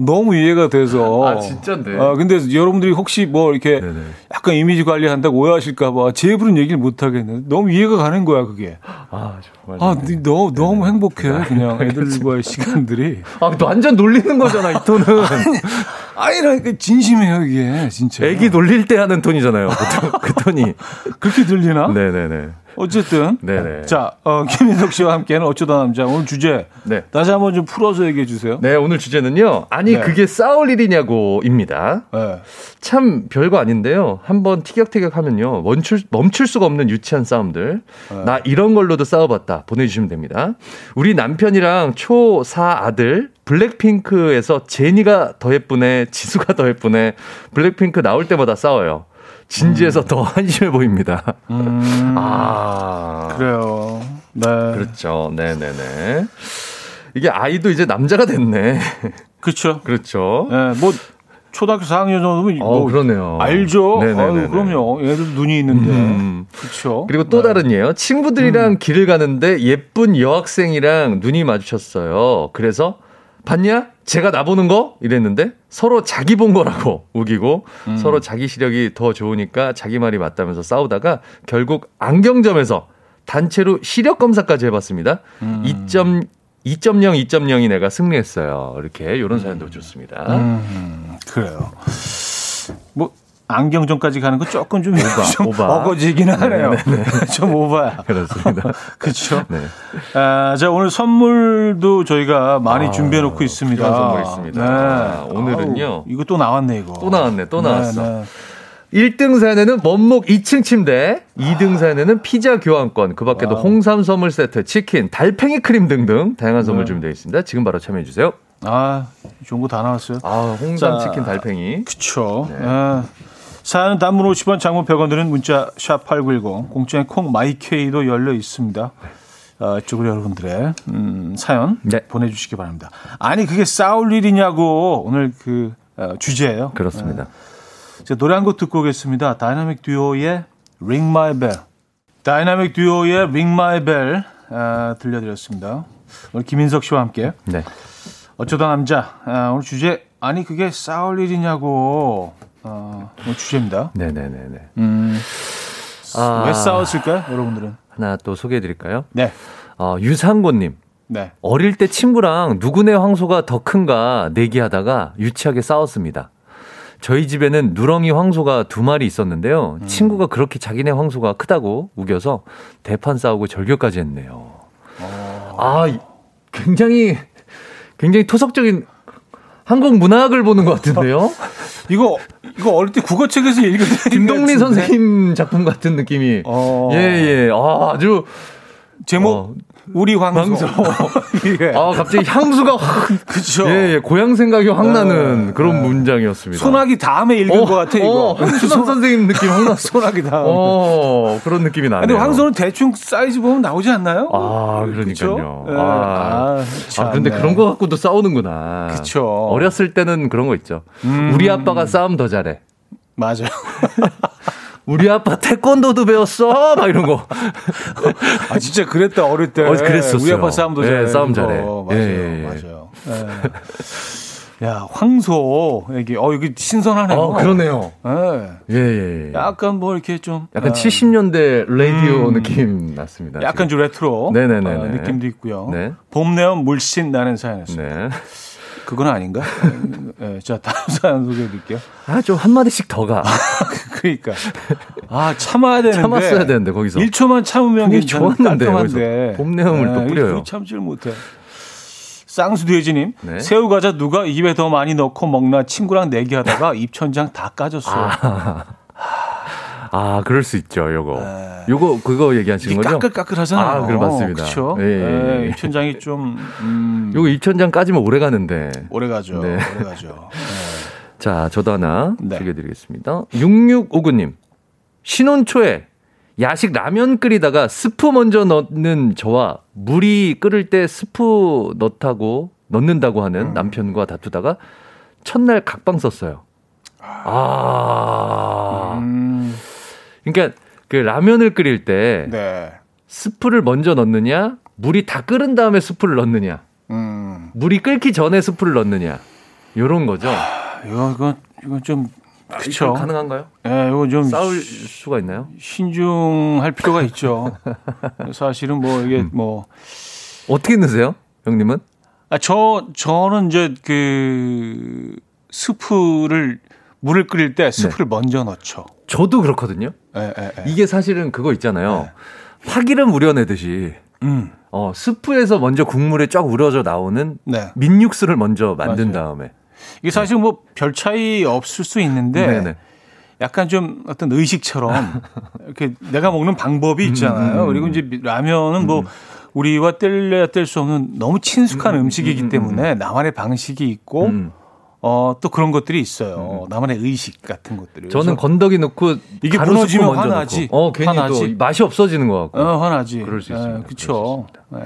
너무 이해가 돼서. 아, 진짜인데. 아, 근데 여러분들이 혹시 뭐 이렇게 네네. 약간 이미지 관리한다고 오해하실까봐 제 입으로는 얘기를 못 하겠네. 너무 이해가 가는 거야, 그게. 아, 정말. 아, 너무, 너무 행복해. 그냥 [LAUGHS] 애들과의 시간들이. 아, 완전 놀리는 거잖아, 이 톤은. [LAUGHS] 아니라니까 진심이에요, 이게. 진짜. 애기 놀릴 때 하는 톤이잖아요. 그, 그 톤이. 그렇게 들리나? 네네네. 어쨌든 네네. 자 어, 김인석 씨와 함께하는 어쩌다 남자 오늘 주제 네. 다시 한번 좀 풀어서 얘기해 주세요. 네 오늘 주제는요. 아니 네. 그게 싸울 일이냐고입니다. 네. 참 별거 아닌데요. 한번 티격태격하면요 멈출 멈출 수가 없는 유치한 싸움들. 네. 나 이런 걸로도 싸워봤다 보내주시면 됩니다. 우리 남편이랑 초4 아들 블랙핑크에서 제니가 더 예쁘네, 지수가 더 예쁘네. 블랙핑크 나올 때마다 싸워요. 진지해서 음. 더 [LAUGHS] 한심해 보입니다. 음. 아. 그래요. 네. 그렇죠. 네네네. 이게 아이도 이제 남자가 됐네. [LAUGHS] 그렇죠. 그렇죠. 네, 뭐 초등학교 4학년 정도면 어, 뭐 그러네요. 알죠. 아유, 그럼요. 얘들 눈이 있는데. 음. 그렇죠. 그리고 또 네. 다른 예요. 친구들이랑 음. 길을 가는데 예쁜 여학생이랑 눈이 마주쳤어요. 그래서 봤냐? 제가 나보는 거? 이랬는데 서로 자기 본 거라고 [LAUGHS] 우기고 음. 서로 자기 시력이 더 좋으니까 자기 말이 맞다면서 싸우다가 결국 안경점에서 단체로 시력 검사까지 해봤습니다. 음. 2점 2.0, 2.0이 내가 승리했어요. 이렇게 이런 사연도 음. 좋습니다. 음, 그래요. 뭐 안경점까지 가는 거 조금 좀, 오바, [LAUGHS] 좀 오바. 어거지긴 하네요. 네, 네, [LAUGHS] [LAUGHS] 네. 좀 오바야. 그렇습니다. 그렇죠. 네. 아, 자 오늘 선물도 저희가 많이 아, 준비해 놓고 있습니다. 선물 있습니다. 네. 아, 오늘은요. 아우, 이거 또 나왔네 이거. 또 나왔네. 또 나왔어. 네, 1등 사연에는 원목 2층 침대, 2등 사연에는 피자 교환권, 그 밖에도 와우. 홍삼 선물 세트, 치킨, 달팽이 크림 등등 다양한 선물 준비되어 있습니다. 지금 바로 참여해 주세요. 아, 좋은 거 다 나왔어요. 아, 홍삼 자, 치킨 달팽이. 그쵸. 네. 아. 사연은 단문 50원, 장문 100원 드는 문자 샵 8910, 공짜인 콩 마이케이도 열려 있습니다. 어, 이쪽으로 여러분들의 음, 사연 네. 보내주시기 바랍니다. 아니 그게 싸울 일이냐고 오늘 그 어, 주제예요. 그렇습니다. 어, 노래 한 곡 듣고 오겠습니다. 다이나믹 듀오의 Ring My Bell. 다이나믹 듀오의 Ring My Bell 어, 들려드렸습니다. 오늘 김인석 씨와 함께 네. 어쩌다 남자 어, 오늘 주제 아니 그게 싸울 일이냐고 어, 뭐 주제입니다. 네네네네. 음, 아, 왜 싸웠을까요, 여러분들은? 하나 또 소개해드릴까요? 네. 어, 유상곤님. 네. 어릴 때 친구랑 누구네 황소가 더 큰가 내기하다가 유치하게 싸웠습니다. 저희 집에는 누렁이 황소가 두 마리 있었는데요. 음. 친구가 그렇게 자기네 황소가 크다고 우겨서 대판 싸우고 절교까지 했네요. 오. 어. 아, 굉장히 굉장히 토속적인 한국 문학을 보는 것 같은데요? [LAUGHS] 이거 이거 어릴 때 국어책에서 읽은 김동리 선생님 작품 같은 느낌이. 어. 예, 예. 아, 아주 제목 어, 우리 황소. 황소. [LAUGHS] 예. 아, 갑자기 향수가 확. [LAUGHS] 그쵸. 예, 예. 고향 생각이 확 나는 어, 그런 어. 문장이었습니다. 소나기 다음에 읽은 어, 것 같아, 이거. 어, 수남 선생님 느낌 확 나. 소나기 다음. 어, 그런 느낌이 나네요. 근데 황소는 대충 사이즈 보면 나오지 않나요? 아, 그러니까요. 네. 아, 아, 아, 근데 그런 거 갖고도 싸우는구나. 그쵸. 어렸을 때는 그런 거 있죠. 음. 우리 아빠가 싸움 더 잘해. 맞아요. [LAUGHS] 우리 아빠 태권도도 배웠어? 막 이런 거. 아, 진짜 그랬다, 어릴 때. 어, 그랬었어요. 우리 아빠 싸움도 네, 잘해. 싸움 잘해. 맞아요, 예, 예. 맞아요. 네. 야, 황소. 여기, 어, 여기 신선하네요. 어, 그러네요. 네. 예, 예, 예. 약간 뭐 이렇게 좀. 약간 아, 70년대 라디오 음, 느낌 났습니다. 약간 지금. 좀 레트로. 네네네. 어, 느낌도 있고요. 네. 봄 내음 물씬 나는 사연이었습니다. 네. 그건 아닌가? 네, 자, 다음 사연 소개해 드릴게요. 아, 좀 한 마디씩 더 가. [LAUGHS] 그러니까. 아, 참아야 되는데. 참았어야 되는데, 거기서. 1초만 참으면 괜찮은데. 깔끔한데. 봄 내음을 네, 또 뿌려요. 참지를 못해. 쌍수돼지님, 네? 새우 과자 누가 입에 더 많이 넣고 먹나 친구랑 내기하다가 [LAUGHS] 입천장 다 까졌어요. 아. 아, 그럴 수 있죠, 요거. 네. 요거, 그거 얘기하시는 거죠? 까끌까끌하잖아요. 아, 그래, 맞습니다. 그쵸. 예, 입천장이 좀, 음. 요거 입천장 까지면 오래 가는데. 오래 가죠. 네. 오래 가죠. 네. 자, 저도 하나 네. 드리겠습니다. 6659님. 신혼 초에 야식 라면 끓이다가 스프 먼저 넣는 저와 물이 끓을 때 스프 넣다고 넣는다고 하는 음. 남편과 다투다가 첫날 각방 썼어요. 아. 음. 그러니까 그 라면을 끓일 때 네. 스프를 먼저 넣느냐, 물이 다 끓은 다음에 스프를 넣느냐, 음. 물이 끓기 전에 스프를 넣느냐, 요런 거죠. 하, 이거 이거 이건 좀 그렇죠. 가능한가요? 예, 네, 이거 좀 싸울 수가 있나요? 신중할 필요가 있죠. [LAUGHS] 사실은 뭐 이게 음. 뭐 어떻게 넣으세요, 형님은? 아, 저 저는 이제 그 스프를 물을 끓일 때 스프를 네. 먼저 넣죠. 저도 그렇거든요. 네, 네, 이게 사실은 그거 있잖아요. 파기름 우려내듯이 음. 어, 스프에서 먼저 국물에 쫙 우려져 나오는 네. 민육수를 먼저 만든 맞아요. 다음에 이게 사실 뭐 별 차이 없을 수 있는데 네네. 약간 좀 어떤 의식처럼 이렇게 내가 먹는 방법이 있잖아요. 음, 음, 그리고 이제 라면은 뭐 음. 우리와 뗄래야 뗄 수 없는 너무 친숙한 음, 식이기 때문에 나만의 방식이 있고 어, 또 그런 것들이 있어요. 음. 나만의 의식 같은 것들이. 저는 건더기 넣고 이게 무너지면 화나지. 어, 괜히 화나지. 또 맛이 없어지는 것 같고. 어, 화나지. 그럴 수 있습니다. 그렇죠. 네.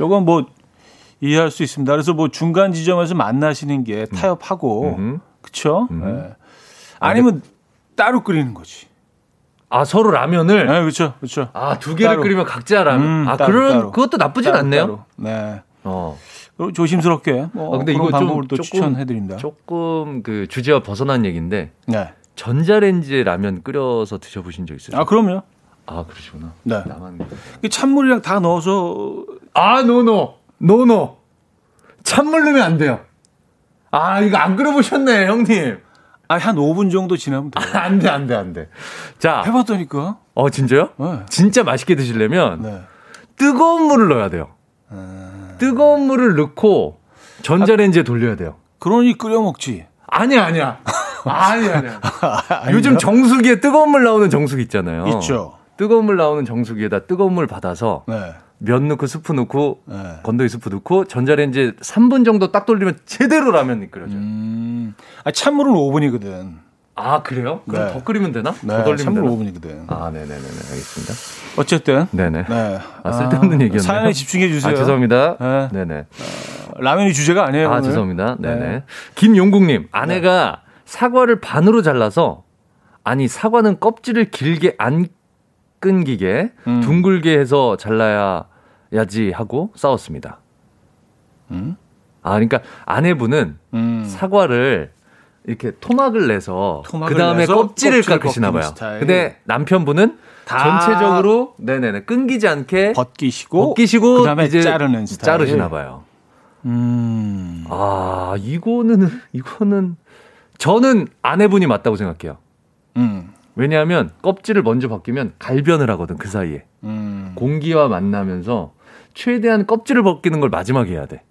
요건 뭐 이해할 수 있습니다. 그래서 뭐 중간 지점에서 만나시는 게 음. 타협하고 음. 그렇죠? 음. 네. 아니면 따로 끓이는 거지. 아 서로 라면을. 네, 그렇죠, 그렇죠. 아두 개를 따로. 끓이면 각자 라면. 음, 아 따로, 그런 따로. 그것도 나쁘진 않네요. 네. 어. 조심스럽게 뭐 아, 근데 이거 방법을 또 조금, 추천해드립니다. 조금 그 주제와 벗어난 얘기인데 네. 전자레인지에 라면 끓여서 드셔보신 적 있으세요? 아 그럼요. 아 그러시구나. 네. 나만 찬물이랑 다 넣어서 아 no no no no 찬물 넣으면 안 돼요. 아 이거 안 끓여보셨네 형님. 아 한 5분 정도 지나면 돼요. 아, 안 돼, 안 돼, 안 돼. 자. 해봤다니까. 어, 진짜요? 네. 진짜 맛있게 드시려면 네. 뜨거운 물을 넣어야 돼요. 음... 뜨거운 물을 넣고 전자레인지에 돌려야 돼요. 그러니 끓여 먹지. 아니야, 아니야. [LAUGHS] 아니야, 아니야. 요즘 정수기에 뜨거운 물 나오는 정수기 있잖아요. 있죠. 뜨거운 물 나오는 정수기에다 뜨거운 물 받아서 네. 면 넣고 스프 넣고 네. 건더기 스프 넣고 전자레인지에 3분 정도 딱 돌리면 제대로 라면이 끓여져요. 음. 아, 찬물은 5분이거든. 아 그래요? 그럼 네. 더 끓이면 되나? 네, 더 돌리면 3분 5분이거든. 아 네네네 알겠습니다. 어쨌든 네네. 네. 아 쓸데없는 아, 얘기였네요. 사연에 집중해 주세요. 아, 죄송합니다. 네. 네네. 어, 라면이 주제가 아니에요. 아 오늘. 죄송합니다. 네네. 네. 김용국님 아내가 네. 사과를 반으로 잘라서 아니 사과는 껍질을 길게 안 끊기게 음. 둥글게 해서 잘라야지 하고 싸웠습니다. 음? 아 그러니까 아내분은 음. 사과를 이렇게 토막을 내서 그 다음에 껍질을 깎으시나 봐요. 스타일. 근데 남편분은 전체적으로 네네네 끊기지 않게 벗기시고 벗기시고 그다음에 이제 자르는 스타일. 자르시나 봐요. 음. 아 이거는 이거는 저는 아내분이 맞다고 생각해요. 음. 왜냐하면 껍질을 먼저 벗기면 갈변을 하거든 그 사이에 음. 공기와 만나면서 최대한 껍질을 벗기는 걸 마지막에 해야 돼.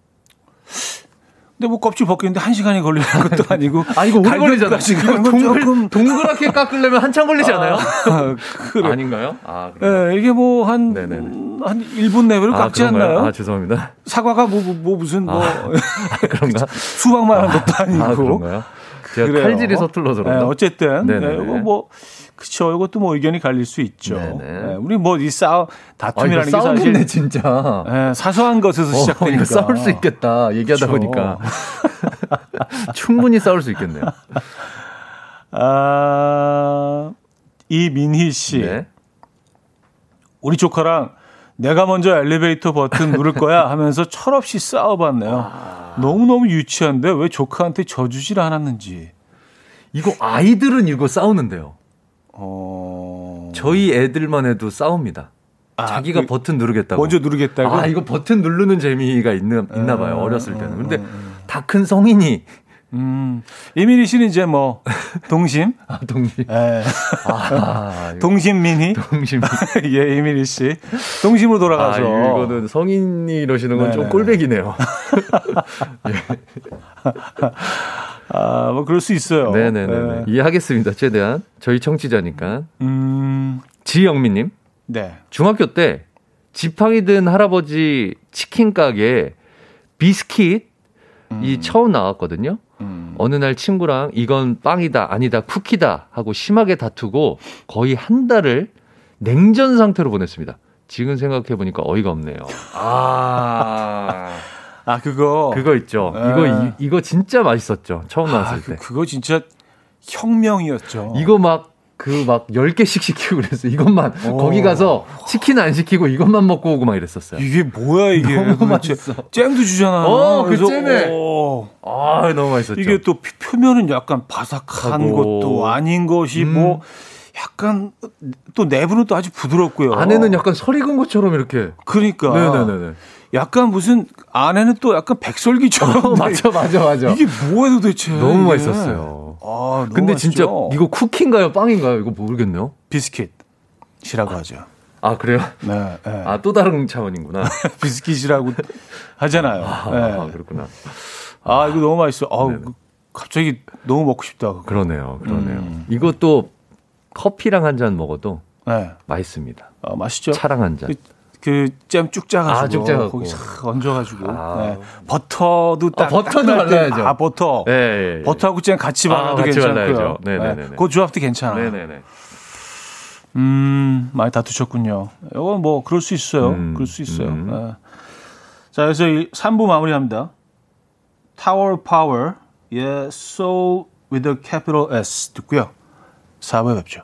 근데 뭐 껍질 벗기는데 한 시간이 걸리는 것도 [LAUGHS] 아니고. 아, 이거 오래 걸리잖아. 지금 동글, 조금... [LAUGHS] 동그랗게 깎으려면 한참 걸리지 않아요? 아, 그래. 아닌가요? 아, 네, 이게 뭐 한, 한 1분 내외로 아, 깎지 않나요? 아, 죄송합니다. 사과가 뭐, 뭐 무슨 뭐. [LAUGHS] 아, 그런가? 수박만 한 것도 아니고. 아, 그런가요? 제가 그래요. 칼질이 서툴러서 그런가? 네, 어쨌든. 네, 뭐, 그쵸. 이것도 뭐 의견이 갈릴 수 있죠. 네, 우리 뭐 이 싸움 다툼이라는 아, 게 사실 진짜 네, 사소한 것에서 어, 시작되니까 싸울 수 있겠다. 얘기하다 그쵸. 보니까 [LAUGHS] 충분히 싸울 수 있겠네요. 아, 이민희 씨, 네. 우리 조카랑 내가 먼저 엘리베이터 버튼 누를 거야 하면서 철없이 싸워봤네요. 아... 너무너무 유치한데 왜 조카한테 져주질 않았는지. 이거 아이들은 이거 싸우는데요. 어... 저희 애들만 해도 싸웁니다. 아, 자기가 그 버튼 누르겠다고. 먼저 누르겠다고? 아, 이거 버튼 누르는 재미가 있나, 있나 봐요. 어렸을 때는. 근데 다 큰 성인이 음, 이민희 씨는 이제 뭐 [LAUGHS] 동심, 아 동심, 예. 아, 동심민희, 동심, [LAUGHS] 예 이민희 씨 동심으로 돌아가서 아, 이거는 성인이 이러시는 건 좀 꼴백이네요. [LAUGHS] 예. 아, 뭐 그럴 수 있어요. 네네네. 네. 이해하겠습니다. 최대한 저희 청취자니까. 음, 지영민님, 네. 중학교 때 지팡이 든 할아버지 치킨 가게 비스킷 음. 이 처음 나왔거든요. 음. 어느 날 친구랑 이건 빵이다, 아니다, 쿠키다 하고 심하게 다투고 거의 한 달을 냉전 상태로 보냈습니다. 지금 생각해 보니까 어이가 없네요. [LAUGHS] 아. 아, 그거. 그거 있죠. 에. 이거, 이, 이거 진짜 맛있었죠. 처음 나왔을 아, 때. 그, 그거 진짜 혁명이었죠. 이거 막, 그 막 10개씩 시키고 그랬어요. 이것만. 오. 거기 가서 치킨 안 시키고 이것만 먹고 오고 막 이랬었어요. 이게 뭐야, 이게. 너무 맛있어. 잼도 주잖아. 어, 그 잼에. 아, 너무 맛있었죠. 이게 또 표면은 약간 바삭한 하고. 것도 아닌 것이 음. 뭐. 약간 또 내부는 또 아주 부드럽고요. 안에는 약간 설 익은 것처럼 이렇게. 그러니까. 네네네. 약간 무슨 안에는 또 약간 백설기처럼. 어, [LAUGHS] 맞아, 맞아, 맞아. 이게 뭐야 도대체. 너무 이게. 맛있었어요. 아, 근데 맛있죠? 진짜 이거 쿠키인가요? 빵인가요? 이거 모르겠네요. 비스킷이라고 아, 하죠. 아, 그래요? 네. [LAUGHS] 네. 아, 또 다른 차원이구나. [LAUGHS] 비스킷이라고 하잖아요. 아, 네. 아, 그렇구나. 아, 이거 너무 맛있어. 아, 갑자기 너무 먹고 싶다. 그거. 그러네요. 그러네요. 음. 이것도 커피랑 한 잔 먹어도 네. 맛있습니다. 아, 맛있죠? 차랑 한 잔. 그, 그잼 쭉 짜가지고 아, 쭉 짜가지고. 거기 싹 얹어가지고 아. 네. 버터도 딱 아, 버터도 발라야죠. 아 버터. 네, 네, 네. 버터하고 잼 같이 발라도 아, 괜찮고요. 네네네. 네. 그 조합도 괜찮아요. 네네네. 음 많이 다투셨군요. 이건 뭐 그럴 수 있어요. 음, 그럴 수 있어요. 음. 네. 자 그래서 3부 마무리합니다. Tower Power, 예, Soul with a capital S 듣고요. 4부에 뵙죠.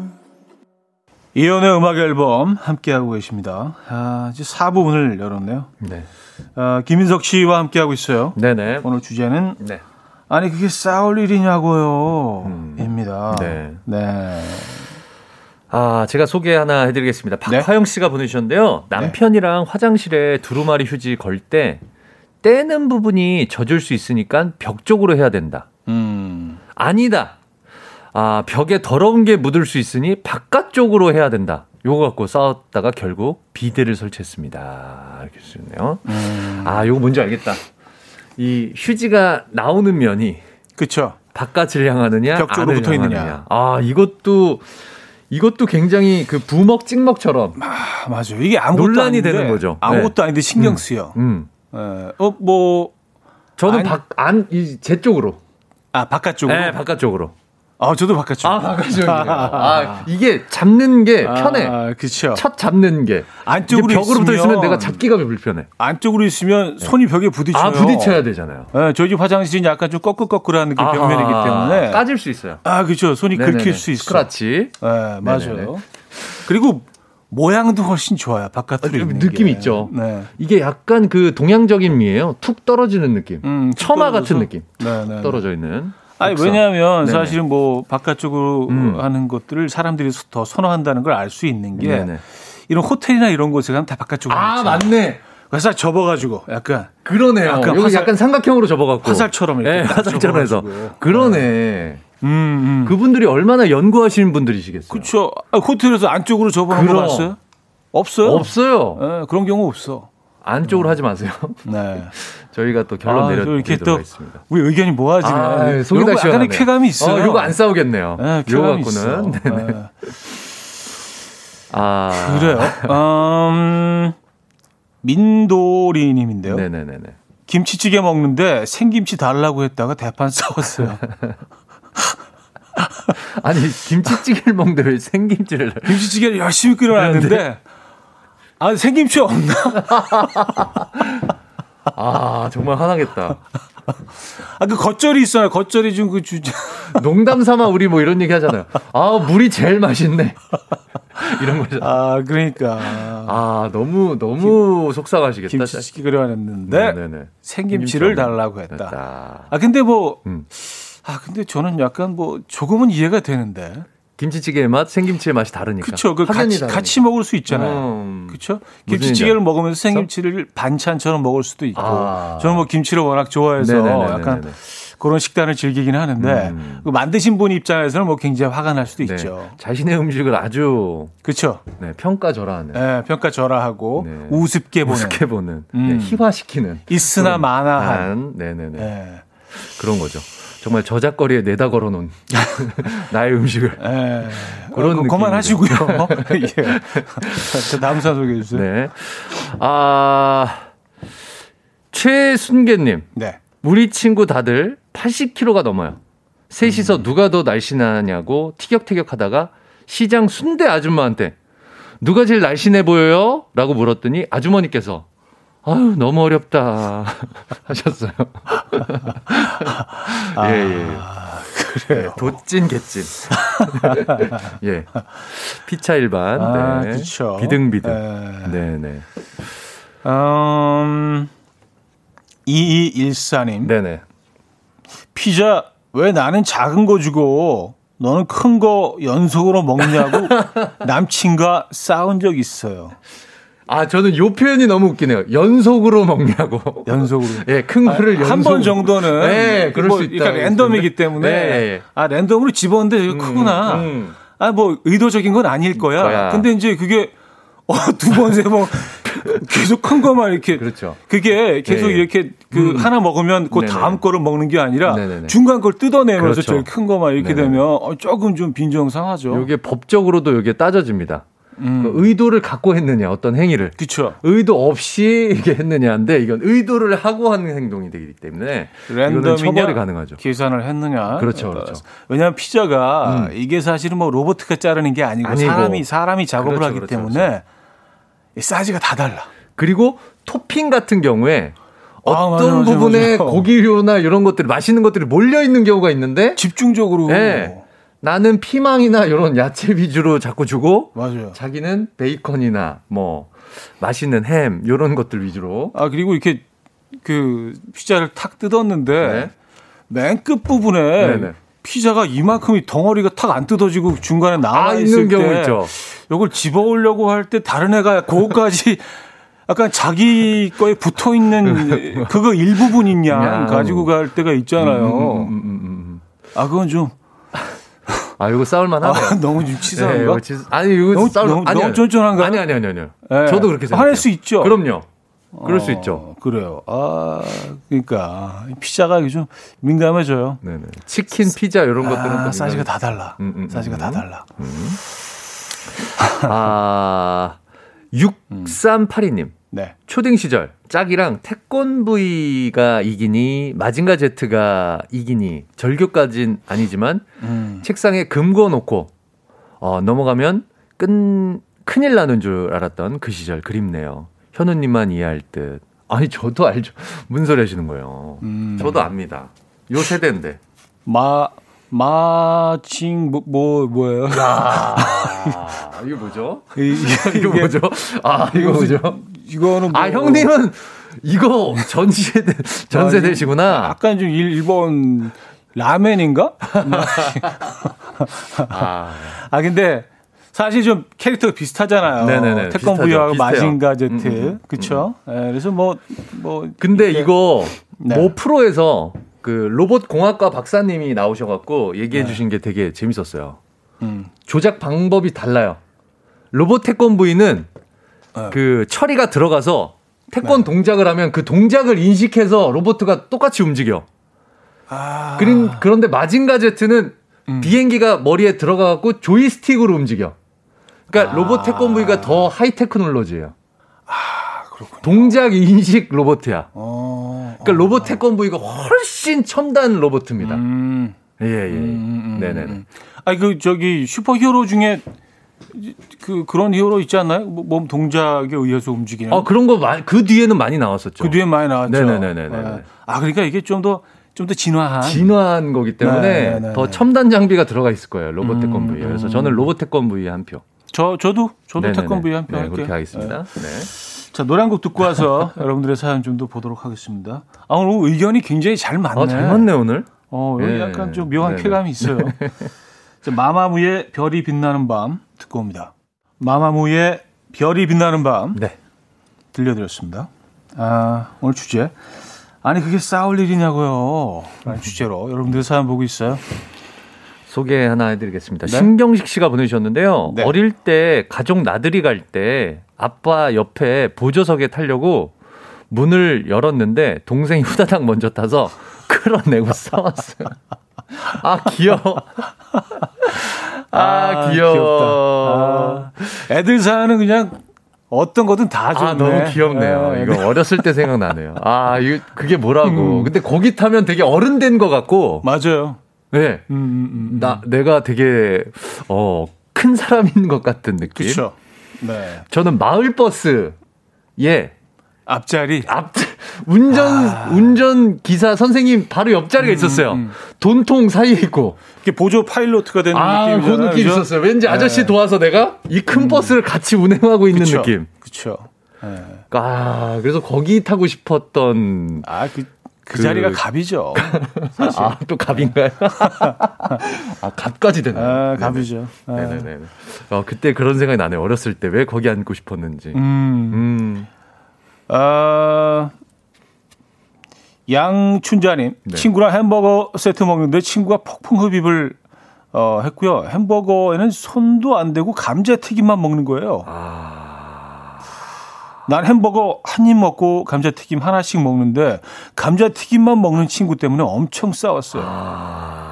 이연의 음악 앨범 함께하고 계십니다. 아, 이제 4부분을 열었네요. 네. 아, 김인석 씨와 함께하고 있어요. 네네. 오늘 주제는 네. 아니 그게 싸울 일이냐고요. 음. 입니다. 네. 네. 아, 제가 소개 하나 해드리겠습니다. 네. 박화영 씨가 보내주셨는데요. 남편이랑 네. 화장실에 두루마리 휴지 걸 때 떼는 부분이 젖을 수 있으니까 벽 쪽으로 해야 된다. 음. 아니다. 아, 벽에 더러운 게 묻을 수 있으니 바깥쪽으로 해야 된다. 요거 갖고 싸웠다가 결국 비대를 설치했습니다. 이렇게 쓰네요. 음. 아, 요거 뭔지 알겠다. 이 휴지가 나오는 면이 그쵸 바깥을 향하느냐 벽 쪽으로 붙어 있느냐. 아, 이것도 이것도 굉장히 그 부먹 찍먹처럼 아, 맞아요. 이게 아무것도 논란이 아닌데, 되는 거죠. 아무것도 네. 아닌데 신경 음. 쓰여. 음. 음. 어, 뭐 저는 밖안제 쪽으로 아, 바깥쪽으로. 네, 바깥쪽으로. 아, 저도 바깥쪽. 아, 바깥쪽. 아, 이게 잡는 게 아, 편해. 아, 그쵸. 첫 잡는 게. 안쪽으로 벽으로 붙어 있으면 내가 잡기가 불편해. 안쪽으로 있으면 네. 손이 벽에 부딪혀요. 아, 부딪혀야 되잖아요. 네, 저희 집 화장실이 약간 좀 꺼끌꺼끌한 그 벽면이기 때문에. 까질 수 있어요. 아, 그렇죠. 손이 네네네. 긁힐 수 있어. 스크라치. 네, 맞아요. 네네네. 그리고 모양도 훨씬 좋아요. 바깥으로 아, 느낌 게. 있죠. 네. 이게 약간 그 동양적인 미예요. 툭 떨어지는 느낌. 음, 처마 같은 느낌. 네 네. 떨어져 있는. 아니 왜냐하면 네네. 사실은 뭐 바깥쪽으로 음. 하는 것들을 사람들이 더 선호한다는 걸 알 수 있는 게 네네. 이런 호텔이나 이런 곳에 가면 다 바깥쪽으로 아 있잖아요. 맞네. 화살 접어가지고 약간 그러네요. 약간 여기 화살, 약간 삼각형으로 접어갖고 화살처럼 이렇게 네, 화살처럼 해서 그러네. 네. 음, 음. 그분들이 얼마나 연구하시는 분들이시겠어요. 그렇죠. 아, 호텔에서 안쪽으로 접어놓은 거 봤어요? 없어요? 없어요. 네, 그런 경우 없어. 안쪽으로 하지 마세요. 네. [LAUGHS] 저희가 또 결론 아, 내려드리도록 하겠습니다. 우리 의견이 모아지네. 아, 네, 속이 다 약간의 쾌감이 있어요. 어, 이거 안 싸우겠네요. 네, 쾌감이 있어. [LAUGHS] 네. 아 그래요. 음, 민도리 님인데요. 네네네. 김치찌개 먹는데 생김치 달라고 했다가 대판 싸웠어요. [LAUGHS] 아니 김치찌개를 먹는데 왜 생김치를? [LAUGHS] 김치찌개를 열심히 끓여놨는데 아 생김치 없나? 아, 정말 화나겠다. 아, 그 겉절이 있어요. 겉절이 좀 그 주제. 농담 삼아 우리 뭐 이런 얘기 하잖아요. 아, 물이 제일 맛있네. [LAUGHS] 이런 거죠. 아, 그러니까. 아, 너무, 너무 김, 속상하시겠다. 김치찌개 끓여놨는데 네네네. 생김치를 달라고 했다. 됐다. 아, 근데 뭐, 음. 아, 근데 저는 약간 뭐 조금은 이해가 되는데. 김치찌개의 맛, 생김치의 맛이 다르니까. 그렇죠. 그 같이, 같이 먹을 수 있잖아요. 음, 그렇죠. 김치찌개를 먹으면서 생김치를 반찬처럼 먹을 수도 있고. 아. 저는 뭐 김치를 워낙 좋아해서 네네네네네. 약간 그런 식단을 즐기긴 하는데 음. 그 만드신 분 입장에서는 뭐 굉장히 화가 날 수도 네. 있죠. 자신의 음식을 아주 그렇죠. 네, 평가절하하는 예, 평가절하하고 네. 우습게 보는 우습게 보는 음. 네, 희화시키는 있으나 마나한 한, 네네네 예. 그런 거죠. 정말 저작거리에 내다 걸어놓은 [LAUGHS] 나의 음식을 예. 그런 어, 그만하시고요. [LAUGHS] 예. [LAUGHS] 자, 다음 사연 소개해 주세요. 네. 아 최순계님 네. 우리 친구 다들 80kg가 넘어요. 셋이서 누가 더 날씬하냐고 티격태격하다가 시장 순대 아줌마한테 누가 제일 날씬해 보여요? 라고 물었더니 아주머니께서 아유 너무 어렵다 [LAUGHS] 하셨어요. 예, 예. 아, 그래요. 도찐 개찐. [LAUGHS] 예. 피차 일반. 아, 네. 그쵸. 비등비등. 예. 네, 네. 음, 2214님. 네네. 피자 왜 나는 작은 거 주고 너는 큰 거 연속으로 먹냐고 [LAUGHS] 남친과 싸운 적 있어요. 아, 저는 요 표현이 너무 웃기네요. 연속으로 먹냐고. 연속으로. 예, 큰 거를 연속. 한번 정도는 네, 그럴 뭐 수 있다. 그러니까 랜덤이기 때문에 네. 아 랜덤으로 집었는데 이거 크구나. 음. 아 뭐 의도적인 건 아닐 거야. 거야. 근데 이제 그게 어, 두 번, 세 번 [LAUGHS] 계속 큰 거만 이렇게. 그렇죠. 그게 계속 네. 이렇게 그 음. 하나 먹으면 그 네네. 다음 거를 먹는 게 아니라 네네네. 중간 걸 뜯어내면서 그렇죠. 제일 큰 거만 이렇게 네네. 되면 어, 조금 좀 빈정상하죠. 요게 법적으로도 요게 따져집니다. 음. 그 의도를 갖고 했느냐, 어떤 행위를. 그쵸. 의도 없이 [LAUGHS] 이게 했느냐인데 이건 의도를 하고 하는 행동이 되기 때문에 이거는 처벌이 랜덤이냐 가능하죠. 계산을 했느냐 그렇죠, 어, 그렇죠. 왜냐하면 피자가 음. 이게 사실은 뭐 로보트가 자르는 게 아니고, 아니고. 사람이 사람이 작업을 그렇죠, 하기 그렇죠, 때문에 이 사이즈가 다 달라. 그리고 토핑 같은 경우에 아, 어떤 맞아요, 맞아요, 부분에 맞아요. 고기류나 이런 것들이 맛있는 것들이 몰려 있는 경우가 있는데 집중적으로 네. 나는 피망이나 이런 야채 위주로 자꾸 주고 맞아요. 자기는 베이컨이나 뭐 맛있는 햄 이런 것들 위주로 아 그리고 이렇게 그 피자를 탁 뜯었는데 네. 맨끝 부분에 네네. 피자가 이만큼이 덩어리가 탁 안 뜯어지고 중간에 남아 아 있을 경우 때 있죠. 이걸 집어오려고 할 때 다른 애가 그거까지 [LAUGHS] 약간 자기 거에 붙어 있는 그거 양. 가지고 갈 때가 있잖아요. 음, 음, 음, 음, 음. 아 그건 좀 아 이거 싸울만 아. 너무 좀 네, 치사한가? 치- 아니 이거 너무- 싸울 너무- 아니, 너무 아니. 쫀쫀한가요? 아니 아니 아니 아니요. 네. 저도 그렇게 생각해요. 화낼 수 있죠. 그럼요. 그럴 수 어, 있죠. 그래요. 아 그러니까 피자가 좀 민감해져요. 네네. 치킨, 피자 이런 것들은 아, 또 사이즈가 다 달라. 음, 음, 사이즈가 음. 다 달라. 아 6382님. 네. 초딩 시절 짝이랑 태권브이가 이기니 마징가 제트가 이기니 절교까진 아니지만 음. 책상에 금 그어놓고 어, 넘어가면 끈 큰일 나는 줄 알았던 그 시절 그립네요. 현우님만 이해할 듯. 아니 저도 알죠. 무슨 소리 하시는 거예요. 음. 저도 압니다. 요 세대인데. 마 마칭 뭐, 뭐 뭐예요? 아 [LAUGHS] 이거 뭐죠? 이- 이거 뭐죠? 아 이거 뭐죠? 이거는 뭐 아 형님은 이거 전 세대 전 아, 세대시구나. 약간 좀 일- 일본 라멘인가? [LAUGHS] 아, 아 근데 사실 좀 캐릭터가 비슷하잖아요. 네네네, 비슷하죠. 비슷해요. 마징가 제트, 음, 음, 그렇죠? 그래서 뭐 뭐 근데 이렇게- 이거 네. 모 프로에서 그 로봇 공학과 박사님이 나오셔갖고 얘기해 네. 주신 게 되게 재밌었어요. 음. 조작 방법이 달라요. 로봇 태권브이는 네. 그 처리가 들어가서 태권 동작을 하면 그 동작을 인식해서 로봇가 똑같이 움직여. 아, 그린, 그런데 마징가 제트는 음. 비행기가 머리에 들어가갖고 조이스틱으로 움직여. 그러니까 아. 로봇 태권브이가 더 high technology예요. 아, 그렇군요. 동작 인식 로봇이야. 어. 그러니까 로봇 태권브이가 훨씬 첨단 로봇입니다. 음. 예, 예. 음, 음, 음, 네네네. 음. 아니 그 저기 슈퍼 히어로 중에 그 그런 히어로 있지 않나요? 뭐- 몸 동작에 의해서 움직이는. 아, 그런 거 그 뒤에는 많이 나왔었죠. 그 뒤에 많이 나왔죠. 네네네네네. 예. 아 그러니까 이게 좀 더 좀 더 진화한. 진화한 거기 때문에 네네네. 더 첨단 장비가 들어가 있을 거예요. 로봇 음, 태권브이. 그래서 음. 저는 로봇 태권브이 한 표. 저 저도 저도 네네네. 태권브이 한표 네, 할게요. 그렇게 하겠습니다. 네. 예. 자 노래 한 곡 듣고 와서 [LAUGHS] 여러분들의 사연 좀 더 보도록 하겠습니다. 아 오늘 의견이 굉장히 잘 맞네. 아, 잘 맞네, 오늘. 어, 여기 예. 약간 좀 묘한. 쾌감이 있어요. [LAUGHS] 자, 마마무의 별이 빛나는 밤 듣고 옵니다. 마마무의 별이 빛나는 밤 네. 들려드렸습니다. 아, 오늘 주제 아니 그게 싸울 일이냐고요. 라는 주제로 여러분들 사연 보고 있어요. 소개 하나 해드리겠습니다. 네? 신경식 씨가 보내주셨는데요. 네. 어릴 때 가족 나들이 갈 때 아빠 옆에 보조석에 타려고 문을 열었는데 동생이 [LAUGHS] 후다닥 먼저 타서 [LAUGHS] 끌어내고 싸웠어요. 아 귀여워. 아, 아 귀여워. 아, 애들 사연은 그냥 어떤 거든 다 좋네. 아, 너무 귀엽네요. 네. 이거 어렸을 때 생각나네요. 아, 이거 그게 뭐라고. 음. 근데 거기 타면 되게 어른 된 것 같고. 맞아요. 네. 음, 음, 음, 음. 나 내가 되게 어, 큰 사람인 것 같은 느낌. 그렇죠. 네. 저는 마을 버스에 앞자리 앞 운전 아. 운전 기사 선생님 바로 옆자리가 음, 있었어요. 음. 돈통 사이에 있고. 이게 보조 파일로트가 되는 아, 느낌이잖아요. 그 느낌 있었어요. 왠지 네. 아저씨 도와서 내가 이큰 음. 버스를 같이 운행하고 있는 그쵸. 느낌. 그렇죠. 네. 아, 그래서 거기 타고 싶었던 아, 그, 그, 그 자리가 갑이죠. 사실. 아, 또 갑인가요? 아, 갑까지 되나요? 아, 갑이죠. 네네네. 네. 어, 그때 그런 생각이 나네요. 어렸을 때 왜 거기 앉고 싶었는지. 음. 음. 아, 양춘자님 네. 친구랑 햄버거 세트 먹는데 친구가 폭풍 흡입을 어, 했고요. 햄버거에는 손도 안 대고 감자튀김만 먹는 거예요. 아... 난 햄버거 한 입 먹고 감자튀김 하나씩 먹는데 감자튀김만 먹는 친구 때문에 엄청 싸웠어요. 아...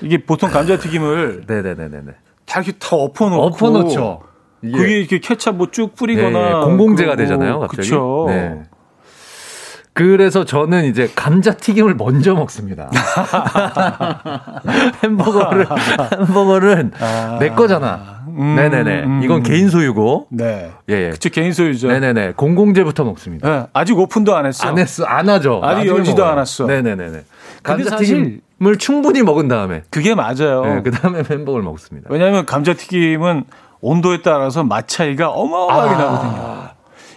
이게 보통 감자튀김을 네네네네 다 이렇게 다 엎어놓고 엎어놓죠. 그게 이렇게 케찹 뭐 쭉 뿌리거나 네, 공공재가 되잖아요. 갑자기. 그쵸. 네. 그래서 저는 이제 감자튀김을 먼저 먹습니다. [LAUGHS] 햄버거를 햄버거는 아, 내 거잖아. 음, 네네네. 음, 이건 개인 소유고. 네. 예, 예. 그쵸 개인 소유죠. 네네네. 공공재부터 먹습니다. 네, 아직 오픈도 안 했어. 안 했어. 안 하죠. 아직 열지도 않았어. 네네네네. 감자튀김을 충분히 먹은 다음에. 그게 맞아요. 네, 그 다음에 햄버거를 먹습니다. 왜냐하면 감자튀김은 온도에 따라서 맛 차이가 어마어마하게 아. 나거든요.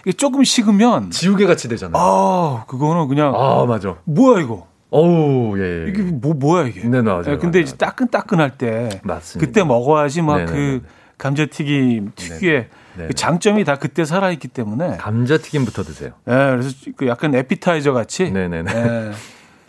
이게 조금 식으면 지우개 같이 되잖아요. 아, 그거는 그냥 아, 맞아. 뭐야 이거? 어우, 예, 예. 이게 뭐 뭐야 이게? 네, 맞아요. 예, 근데 맞아요. 이제 따끈따끈할 때 맞습니다. 그때 먹어야지 막 그 감자튀김 특유의 그 장점이 다 그때 살아 있기 때문에 감자튀김부터 드세요. 예, 그래서 그 약간 에피타이저 같이 네네네. 예,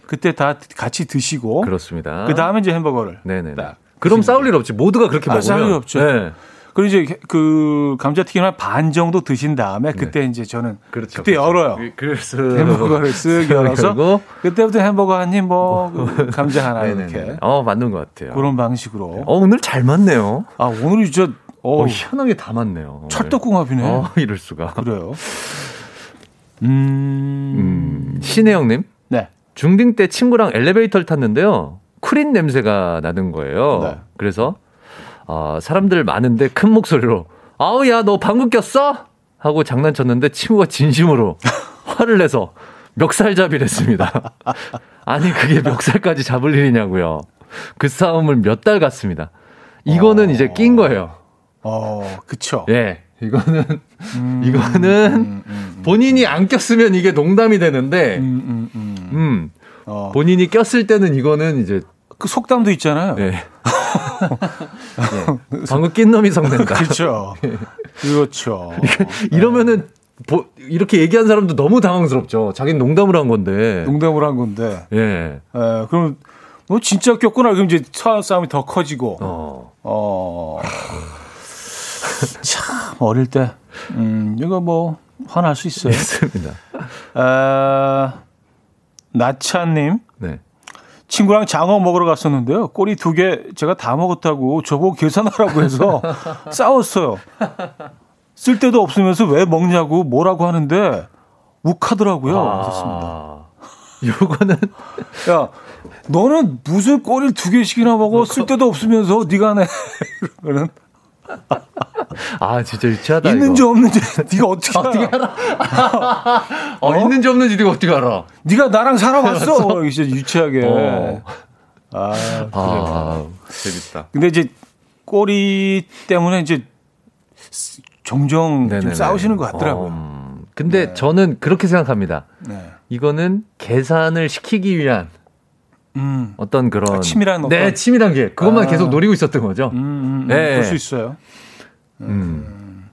그때 다 같이 드시고 그렇습니다. 그 다음에 이제 햄버거를 네네. 그럼 싸울 일 없지. 모두가 그렇게 아, 먹으면 싸울 일 없죠. 네. 그리고 이제 그 감자튀김 한 반 정도 드신 다음에 네. 그때 네. 이제 저는 그렇죠, 그때 그렇죠. 열어요. 그래서 햄버거를 쓱 열어서 그때부터 햄버거 한 입 뭐 감자 하나 이렇게. 어 맞는 것 같아요. 그런 방식으로. 어 오늘 잘 맞네요. 아 오늘 진짜 어, 어 희한하게 다 맞네요. 찰떡궁합이네. 어 [LAUGHS] 이럴 수가. 그래요. 음, 음 신혜영님. 네. 중딩 때 친구랑 엘리베이터를 탔는데요. 크린 냄새가 나는 거예요. 네. 그래서 어, 사람들 많은데 큰 목소리로 아우 야 너 방구 꼈어? 하고 장난쳤는데 친구가 진심으로 [LAUGHS] 화를 내서 멱살잡이를 했습니다. [LAUGHS] 아니 그게 멱살까지 잡을 일이냐고요. 그 싸움을 몇 달 갔습니다. 이거는 어... 이제 낀 거예요. 어, 그쵸. 예. 이거는, 음, 이거는 음, 음, 음. 본인이 안 꼈으면 이게 농담이 되는데, 음, 음 어. 본인이 꼈을 때는 이거는 이제 그 속담도 있잖아요. 네. [LAUGHS] 네. [LAUGHS] 방금 낀 놈이 성낸다. 그렇죠. 그렇죠. 이러면은 보, 이렇게 얘기한 사람도 너무 당황스럽죠. 자기는 농담을 한 건데. 농담을 한 건데. 예. 예 그럼 너 진짜 꼈구나. 그럼 이제 싸움이 더 커지고. 어. 어. 참 어릴 때. 음, 이거 뭐 화날 수 있어요. 있습니다. 아, 나차님. 네. 친구랑 장어 먹으러 갔었는데요. 꼬리 두 개 제가 다 먹었다고 저보고 계산하라고 해서 [LAUGHS] 싸웠어요. 쓸 데도 없으면서 왜 먹냐고 뭐라고 하는데 욱하더라고요. 아, [LAUGHS] 요거는 야 너는 무슨 꼬리를 두 개씩이나 먹어 쓸 데도 없으면서 네가 내 그러는 [LAUGHS] 아 진짜 유치하다. 있는지 이거. 없는지 네가 어떻게 알아? 어떻게 알아? 어, 어? 있는지 없는지 네가 어떻게 알아? 네가 나랑 살아봤어. [LAUGHS] 진짜 유치하게. 어. 아, 아 재밌다. 근데 이제 꼬리 때문에 이제 종종 좀 싸우시는 것 같더라고요. 어, 근데 네. 저는 그렇게 생각합니다. 네. 이거는 계산을 시키기 위한 음. 어떤 그런 아, 치밀한 네 치밀한 게 그것만 아. 계속 노리고 있었던 거죠. 음, 음, 음. 네. 볼수 있어요. 음.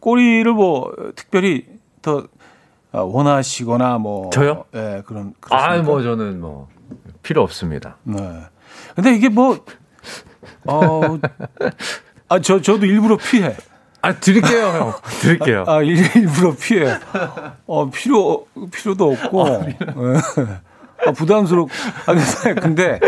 꼬리를 뭐 특별히 더 어, 원하시거나 뭐 저요? 예, 그런 아, 뭐 저는 뭐 필요 없습니다. 네. 근데 이게 뭐 어, 아, 저, 저도 일부러 피해. 아, 드릴게요, 형. 드릴게요. 아, 일부러 피해. 어, 필요, 필요도 없고. 아, 아, 부담스럽고. 아, 근데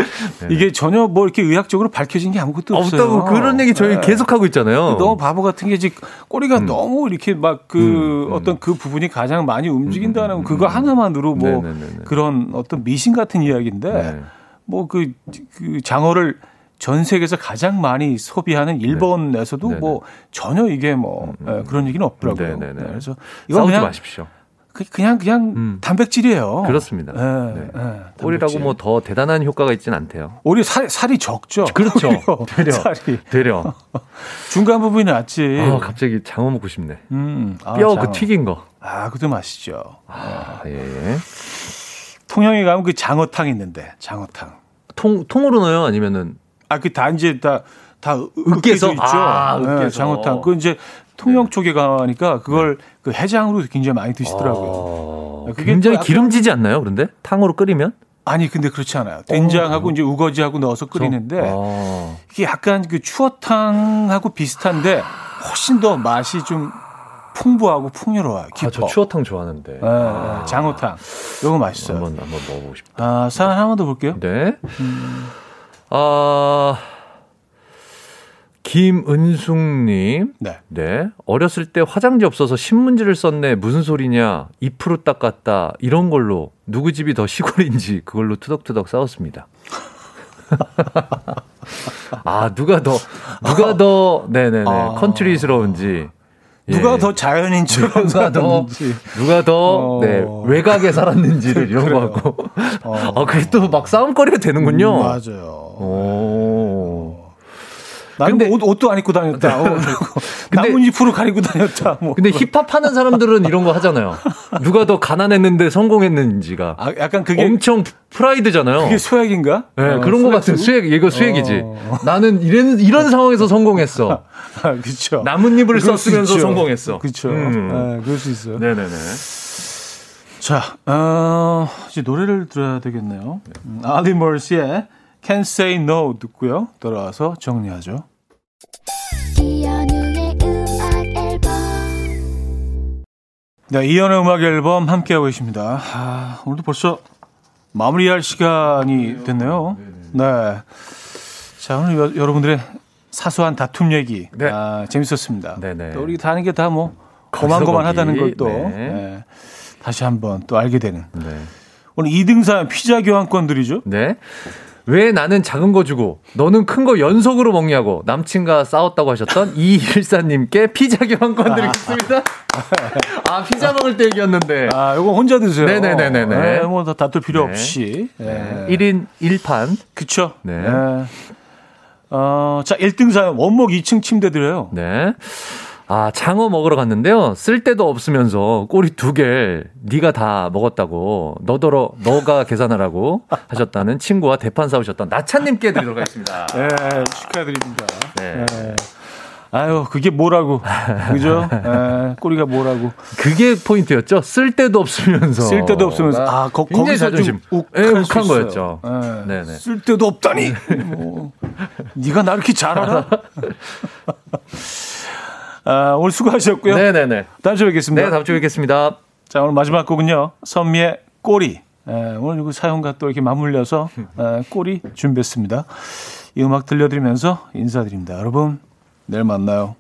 네. 이게 전혀 뭐 이렇게 의학적으로 밝혀진 게 아무것도 없어요. 없다고 그런 얘기 저희 네. 계속 하고 있잖아요. 너무 바보 같은 게 지금 꼬리가 음. 너무 이렇게 막그 음, 음. 어떤 그 부분이 가장 많이 움직인다는 음, 그거 하나만으로 뭐 네네네네. 그런 어떤 미신 같은 이야기인데 네. 뭐그 그 장어를 전 세계에서 가장 많이 소비하는 네. 일본에서도 네. 뭐 전혀 이게 뭐 음, 음. 예, 그런 얘기는 없더라고요. 네, 그래서 이건 그냥 마십시오. 그, 그냥 그냥 음. 단백질이에요. 그렇습니다. 네, 네. 네. 오리라고 뭐 더 대단한 효과가 있지는 않대요. 오리 살, 살이 적죠. [LAUGHS] 그렇죠. 되려. 살이. 되려. [LAUGHS] 중간 부분이 낫지. 아, 갑자기 장어 먹고 싶네. 음. 아, 뼈그 튀긴 거. 아, 그것도 맛있죠. 아, 예. 통영에 가면 그 장어탕 있는데, 장어탕. 통, 통으로 넣어요? 아니면은? 아, 그 다 이제 다, 다 으깨서 있죠. 아, 네, 장어탕. 그 이제 통영 네. 쪽에 가니까 그걸 네. 그 해장으로 굉장히 많이 드시더라고요. 아, 굉장히 기름지지 않나요? 그런데 탕으로 끓이면? 아니 근데 그렇지 않아요. 된장하고 어. 이제 우거지하고 넣어서 끓이는데 어. 이게 약간 그 추어탕하고 비슷한데 훨씬 더 맛이 좀 풍부하고 풍요로워요. 깊어. 아, 저 추어탕 좋아하는데. 네, 아. 장어탕. 이거 맛있어요. 한번 한번 먹어보고 싶다. 아, 사연 하나 더 볼게요. 네. 음. 아 김은숙님. 네. 네. 어렸을 때 화장지 없어서 신문지를 썼네. 무슨 소리냐. 2% 닦았다. 이런 걸로 누구 집이 더 시골인지 그걸로 투덕투덕 싸웠습니다. [LAUGHS] 아, 누가 더, 누가 더, 네네네. 아. 컨트리스러운지. 누가 예. 더 자연인처럼 누가 더 누가 더 어. 네, 외곽에 살았는지를 이런 거 하고 어. 아 그게 또 막 싸움거리가 되는군요. 음, 맞아요. 오. 나는 근데, 뭐 옷, 옷도 안 입고 다녔다. 어, [LAUGHS] 나뭇잎으로 가리고 다녔다. 뭐. 근데 힙합 하는 사람들은 이런 거 하잖아요. 누가 더 가난했는데 성공했는지가. 아, 약간 그게 엄청 프라이드잖아요. 그게 수액인가? 네, 어, 그런 거 같은 수액. 이거 수액이지. 어. [LAUGHS] 나는 이런 이런 상황에서 성공했어. 아, 그렇죠. 나뭇잎을 썼으면서 성공했어. 그렇죠. 음. 네, 그럴 수 있어요. 네 네 네. 자, 어, 이제 노래를 들어야 되겠네요. 음, 알리 머시의 Can Say No 듣고요. 돌아와서 정리하죠. 네, 이연의 음악 앨범 함께하고 계십니다. 아, 오늘도 벌써 마무리할 시간이 됐네요. 네. 자, 오늘 여, 여러분들의 사소한 다툼 얘기 네. 아, 재밌었습니다. 네네. 또 우리 다 하는 게 다 뭐 고만고만하다는 걸또 네. 네. 다시 한번 또 알게 되는. 네. 오늘 2등산 피자 교환권 드리죠. 네. 왜 나는 작은 거 주고 너는 큰 거 연속으로 먹냐고 남친과 싸웠다고 하셨던 [LAUGHS] 이일사님께 피자 교환권 드리겠습니다. [LAUGHS] 아, 피자 먹을 때 얘기였는데. 아, 이거 혼자 드세요. 네네네네. 네, 뭐 다툴 필요 네. 없이. 네. 1인 1판. 그쵸. 네. 네. 어, 자, 1등 사연 원목 2층 침대 드려요. 네. 아, 장어 먹으러 갔는데요. 쓸 데도 없으면서 꼬리 두 개 네가 다 먹었다고 너더러 너가 계산하라고 하셨다는 친구와 대판 싸우셨던 나찬님께 드리도록 하겠습니다. 네, 축하드립니다. 네. 네. 아유, 그게 뭐라고. 그죠? 에, [LAUGHS] 꼬리가 뭐라고. 그게 포인트였죠? 쓸 데도 없으면서. 쓸 데도 없으면서. 아, 거, 자존심. 좀 욱한, 예, 욱한 거였죠. 네 네. 쓸 데도 없다니. 뭐, 네가 나 이렇게 잘 알아? [LAUGHS] 아, 오늘 수고하셨고요. 네네네. 다음 주에 뵙겠습니다. 네, 다음 주에 뵙겠습니다. 자, 오늘 마지막 곡은요. 선미의 꼬리. 에, 오늘 이거 사연과 또 이렇게 맞물려서 에, 꼬리 준비했습니다. 이 음악 들려드리면서 인사드립니다. 여러분, 내일 만나요.